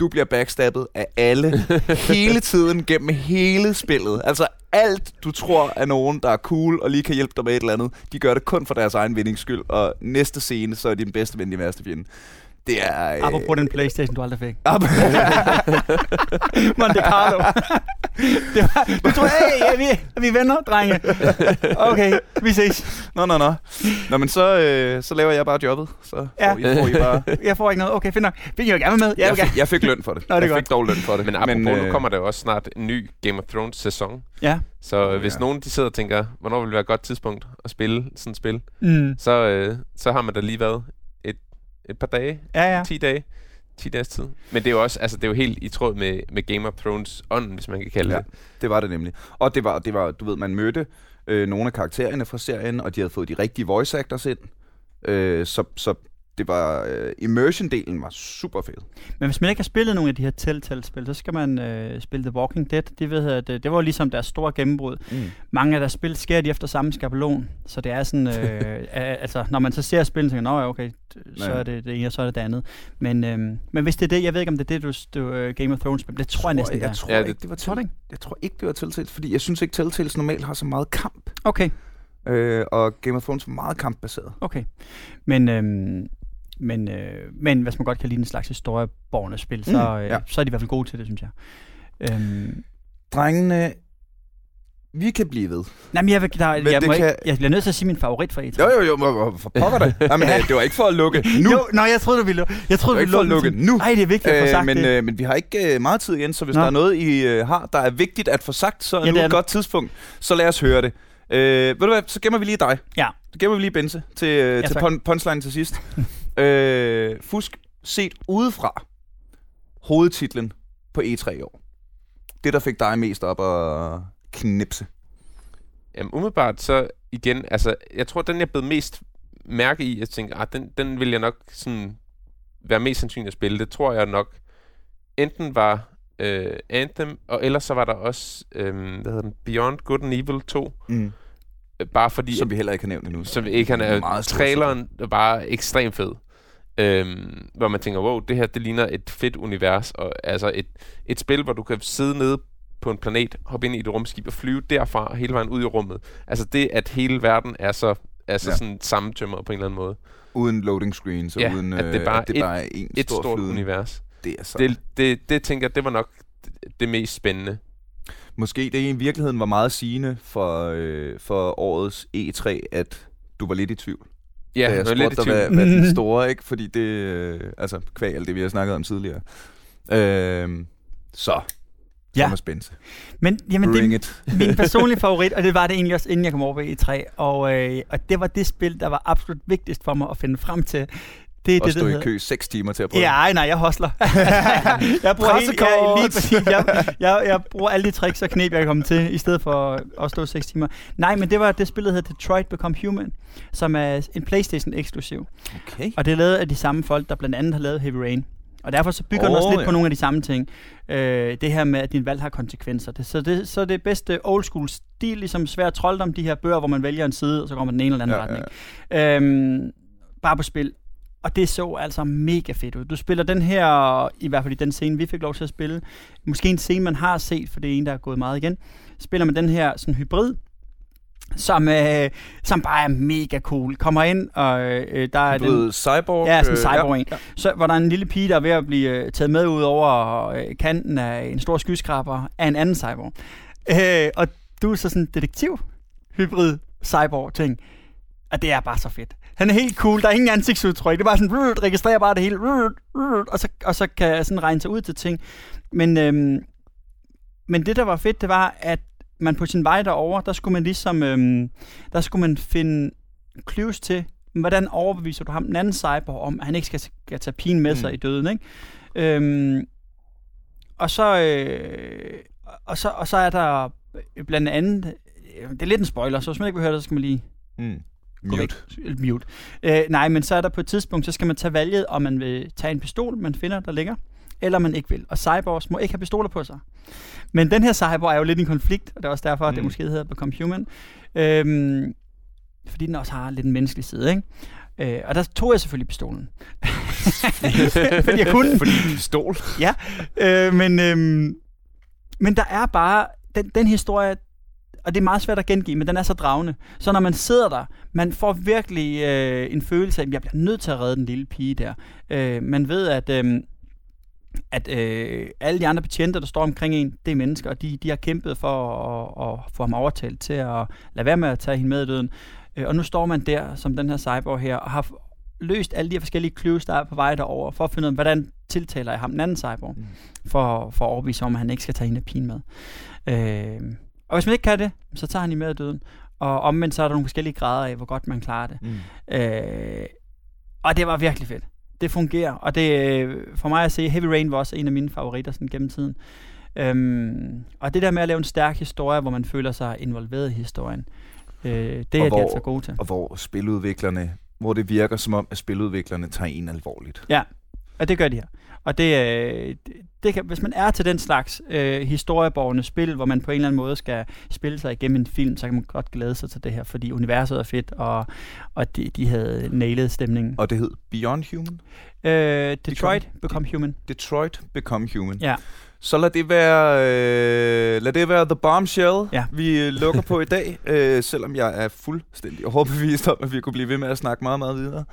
du bliver backstabbet af alle hele tiden gennem hele spillet. Altså alt, du tror er nogen, der er cool og lige kan hjælpe dig med et eller andet, de gør det kun for deres egen vindings skyld, og næste scene, så er din bedste ven din værste fjende. Det er... Øh... Apropos den Playstation, du aldrig fik. Ap- Monte Carlo. det var, du tror, hey, ja, vi, er vi er venner, drenge. Okay, vi ses. nå, nå, nå. Nå, men så, øh, så laver jeg bare jobbet. Så Ja. får, I, får I bare... Jeg får ikke noget. Okay, fint nok. Vil jo gerne med? Ja, Jeg okay. fik, jeg fik løn for det. Nå, det er jeg godt. fik dog løn for det. Men apropos, men, øh, nu kommer der jo også snart en ny Game of Thrones sæson. Ja. Så øh, hvis ja. nogen de sidder og tænker, hvornår vil være et godt tidspunkt at spille sådan et spil, Mm. så, øh, så har man da lige været et, par dage, Ja, ja. 10 dage, 10 dages tid. Men det er jo også, altså det er jo helt i tråd med, med Game of Thrones ånden, hvis man kan kalde Ja. det. Det var det nemlig. Og det var, det var du ved, man mødte øh, nogle af karaktererne fra serien, og de havde fået de rigtige voice actors ind. Øh, så, så det var, øh, immersion-delen var super fed. Men hvis man ikke har spillet nogle af de her Telltale-spil, så skal man øh, spille The Walking Dead. Det, ved jeg, det, det var jo ligesom deres store gennembrud. Mm. Mange af deres spil sker de efter samme skabelon, så det er sådan, øh, øh, altså når man så ser spillet, så tænker man, "Nå ja, okay, så er det det ene, og så er det det andet. Men, øh, men hvis det er det, jeg ved ikke, om det er det, du, du uh, Game of Thrones spil, det tror jeg næsten, jeg, det er. tror Ja, ikke, det- det var ikke? jeg tror ikke, det var Telltales, fordi jeg synes ikke, Telltales normalt har så meget kamp. Okay, Øh, og Game of Thrones var meget kampbaseret. okay. Men, øh, men, øh, men hvis man godt kan lide en slags historieborgende spil, så, Mm, øh, ja. så er de i hvert fald gode til det, synes jeg. Øhm, Drengene, vi kan blive ved. nej, men jeg, vil, der, Men jeg, må kan- ikke, jeg bliver nødt til at sige min favorit for E3. Jo, jo, jo, må- for pokker det. Jamen, øh, det var ikke for at lukke nu. Jo, nå, jeg troede, du ville Jeg troede, Det var ville ikke for at lukke nu. Nej, det er vigtigt at få sagt Øh, men, det. øh, men vi har ikke øh, meget tid igen, så hvis Nå. der er noget, I øh, har, der er vigtigt at få sagt, så er Ja, ja, nu er et godt tidspunkt. Så lad os høre det. Øh, ved du hvad, så gemmer vi lige dig. Ja. Så gemmer vi lige Bense til, øh, til tak. pun- punchline til sidst. øh, fusk set udefra hovedtitlen på E3 i år. Det, der fik dig mest op at knipse. Jamen, umiddelbart så igen, altså, jeg tror, den jeg blev mest mærke i, jeg tænkte, ah, den, den vil jeg nok sådan være mest sandsynlig at spille. Det tror jeg nok enten var øh, Anthem, og ellers så var der også, øh, hvad hedder den, Beyond Good and Evil 2. Mm. Øh, Bare fordi, Som vi heller ikke har nævnt endnu. som ikke han er, Meget stor traileren er bare ekstremt fed. Øhm, hvor man tænker, wow, det her, det ligner et fedt univers, og altså et, et spil, hvor du kan sidde nede på en planet, hoppe ind i et rumskib og flyve derfra hele vejen ud i rummet. Altså det, at hele verden er så altså Ja. sådan sammentømret på en eller anden måde. Uden loading screens, og Ja, uden at det bare at det et- bare er en Et stor stort univers. Det er så. Det, det, det tænker jeg, det var nok det mest spændende. Måske det i virkeligheden var meget sigende for, øh, for årets E3, at du var lidt i tvivl. Ja, da jeg spurgte dig, hvad, hvad den store, ikke? Fordi det, øh, altså kvæg alt det, vi har snakket om tidligere. Øh, så, Ja. Bense. Men jamen, Bring det er min personlige favorit, og det var det egentlig også, inden jeg kom over på E3. Og, øh, og det var det spil, der var absolut vigtigst for mig at finde frem til. Det er Og det, stå i kø 6 timer til at prøve. Ja, ej, nej, jeg hostler. jeg bruger helt, jeg, lige præcis, jeg, jeg, jeg bruger alle de tricks og knep, jeg kan komme til, i stedet for at stå 6 timer. Nej, men det var det spil, der hedder Detroit Become Human, som er en Playstation-eksklusiv. Okay. Og det er lavet af de samme folk, der blandt andet har lavet Heavy Rain. Og derfor så bygger oh, den også lidt ja. på nogle af de samme ting. Øh, det her med, at din valg har konsekvenser. Det, så, det, så det bedste old school stil, ligesom svær trolddom, de her bøger, hvor man vælger en side, og så går man den ene eller anden Ja, ja, retning. Øhm, bare på spil. Og det så altså mega fedt ud. Du spiller den her, i hvert fald i den scene, vi fik lov til at spille. Måske en scene, man har set, for det er en, der er gået meget igen. Spiller man den her sådan hybrid, som, øh, som bare er mega cool. Kommer ind, og øh, der er den... Cyborg. Ja, sådan en øh, cyborg en. Så hvor der er en lille pige, der er ved at blive øh, taget med ud over øh, kanten af en stor skyskraber af en anden cyborg. Øh, og du er så sådan en detektiv, hybrid cyborg ting. Og det er bare så fedt. Han er helt cool, der er ingen ansigtsudtryk. Det er bare sådan, rrrt, registrerer bare det hele, rrrt, rrrt, og, så, og så kan jeg sådan regne sig ud til ting. Men, øhm, men det, der var fedt, det var, at man på sin vej derover, der skulle man ligesom, øhm, der skulle man finde clues til, hvordan overbeviser du ham, den anden cyborg, om at han ikke skal, skal tage pigen med sig Mm. i døden, ikke? Øhm, og så, øh, og så, og så er der blandt andet, øh, det er lidt en spoiler, så hvis man ikke vil høre det, så skal man lige Mm. Mute. Mute. Øh, nej, men så er der på et tidspunkt, så skal man tage valget, om man vil tage en pistol, man finder, der ligger, eller man ikke vil. Og cyborgs må ikke have pistoler på sig. Men den her cyborg er jo lidt i en konflikt, og det er også derfor, mm. at det måske hedder Become Human. Øhm, fordi den også har lidt en menneskelig side, ikke? Øh, og der tog jeg selvfølgelig pistolen. fordi jeg kunne. Fordi pistol. Øh, men, øhm, men der er bare, den, den historie og det er meget svært at gengive, men den er så dragende. Så når man sidder der, man får virkelig øh, en følelse af, at jeg bliver nødt til at redde den lille pige der. Øh, man ved, at... Øh, at øh, alle de andre betjente, der står omkring en, det er mennesker, og de, de har kæmpet for at, at få ham overtalt til at lade være med at tage hende med i døden. Øh, og nu står man der, som den her cyborg her, og har løst alle de her forskellige clues, der er på vej derover, for at finde ud af, hvordan tiltaler jeg ham, den anden cyborg, mm. for, for at overbevise om, at han ikke skal tage hende af pigen med. Øh, og hvis man ikke kan det, så tager han hende med af døden. Og omvendt så er der nogle forskellige grader af, hvor godt man klarer det. Mm. Øh, og det var virkelig fedt det fungerer. Og det, for mig at se, Heavy Rain var også en af mine favoritter sådan, gennem tiden. Øhm, og det der med at lave en stærk historie, hvor man føler sig involveret i historien, øh, det og er hvor, de altså gode til. Og hvor spiludviklerne, hvor det virker som om, at spiludviklerne tager en alvorligt. Ja, og det gør de her. Og det, øh, det kan, hvis man er til den slags øh, historieborgende spil, hvor man på en eller anden måde skal spille sig igennem en film, så kan man godt glæde sig til det her, fordi universet er fedt, og, og de, de havde nailet stemningen. Og det hed Beyond Human? Øh, Detroit Become, Become Human. Detroit Become Human. Ja. Så lad det være, øh, lad det være The Bombshell, ja. vi lukker på i dag, øh, selvom jeg er fuldstændig overbevist om, at vi kunne blive ved med at snakke meget, meget videre.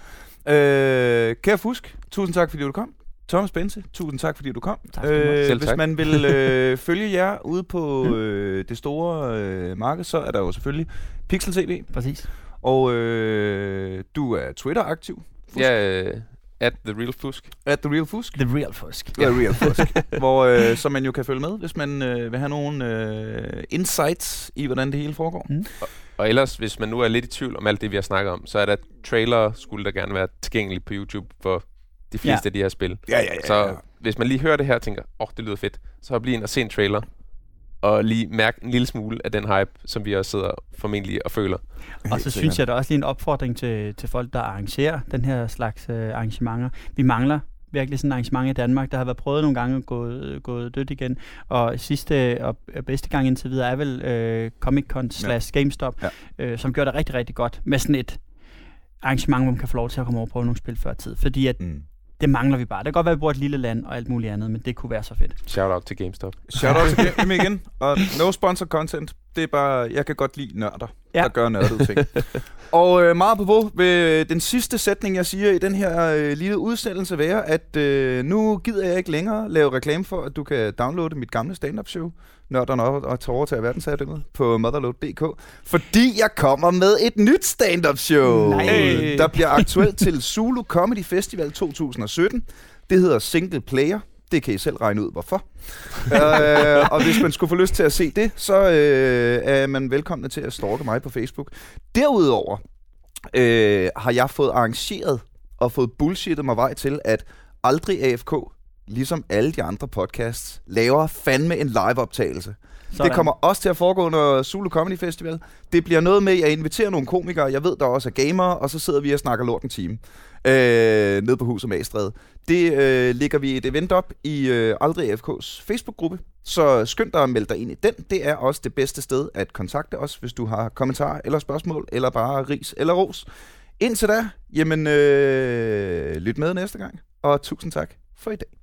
Øh, kære Fusk, tusind tak, fordi du kom. Thomas Bense, tusind tak, fordi du kom. Tak øh, Selv hvis tak. man vil øh, følge jer ude på mm. øh, det store øh, marked, så er der jo selvfølgelig Pixel TV. Præcis. Og øh, du er Twitter-aktiv. Ja, øh, at The Real Fusk. At The Real Fusk. The Real Fusk. Ja, Real Fusk. hvor øh, så man jo kan følge med, hvis man øh, vil have nogle øh, insights i, hvordan det hele foregår. Mm. Og, og ellers, hvis man nu er lidt i tvivl om alt det, vi har snakket om, så er der trailer, skulle der gerne være tilgængelig på YouTube for de fleste ja. af de her spil. Ja, ja, ja. Så ja. hvis man lige hører det her og tænker, åh, oh, det lyder fedt, så bliv ind og se en trailer, og lige mærke en lille smule af den hype, som vi også sidder formentlig og føler. Og så synes jeg, der er også lige en opfordring til, til folk, der arrangerer den her slags uh, arrangementer. Vi mangler virkelig sådan et arrangement i Danmark. Der har været prøvet nogle gange at gå, gået dødt igen. Og sidste og bedste gang indtil videre er vel uh, Comic Con slash GameStop, ja. uh, som gjorde det rigtig, rigtig godt med sådan et arrangement, hvor man kan få lov til at komme over på nogle spil før tid. Fordi at mm det mangler vi bare. Det kan godt være, at vi bor et lille land og alt muligt andet, men det kunne være så fedt. Shout out til GameStop. Shout out til GameStop igen. Og no sponsor content. Det er bare, jeg kan godt lide nørder, ja. der gør nørdede ting. og øh, meget på vil den sidste sætning, jeg siger i den her øh, lille udsendelse være, at øh, nu gider jeg ikke længere lave reklame for, at du kan downloade mit gamle stand-up show, Nørderne op og tage overtage verdensherredømmet på motherload.dk, fordi jeg kommer med et nyt stand-up show, Nej. der bliver aktuelt til Zulu Comedy Festival 2017. Det hedder Single Player. Det kan I selv regne ud, hvorfor. øh, og hvis man skulle få lyst til at se det, så øh, er man velkommen til at stalke mig på Facebook. Derudover øh, har jeg fået arrangeret og fået bullshittet mig vej til, at Aldrig AFK, ligesom alle de andre podcasts, laver fandme en live-optagelse. Sådan. Det kommer også til at foregå under Zulu Comedy Festival. Det bliver noget med, at jeg inviterer nogle komikere. Jeg ved, der også er gamere, og så sidder vi og snakker lort en time. Øh, nede på Huset Magstræde. Det øh, ligger vi et event op i øh, Aldrig FK's Facebook-gruppe. Så skynd dig at melde dig ind i den. Det er også det bedste sted at kontakte os, hvis du har kommentarer eller spørgsmål, eller bare ris eller ros. Indtil da, jamen, øh, lyt med næste gang, og tusind tak for i dag.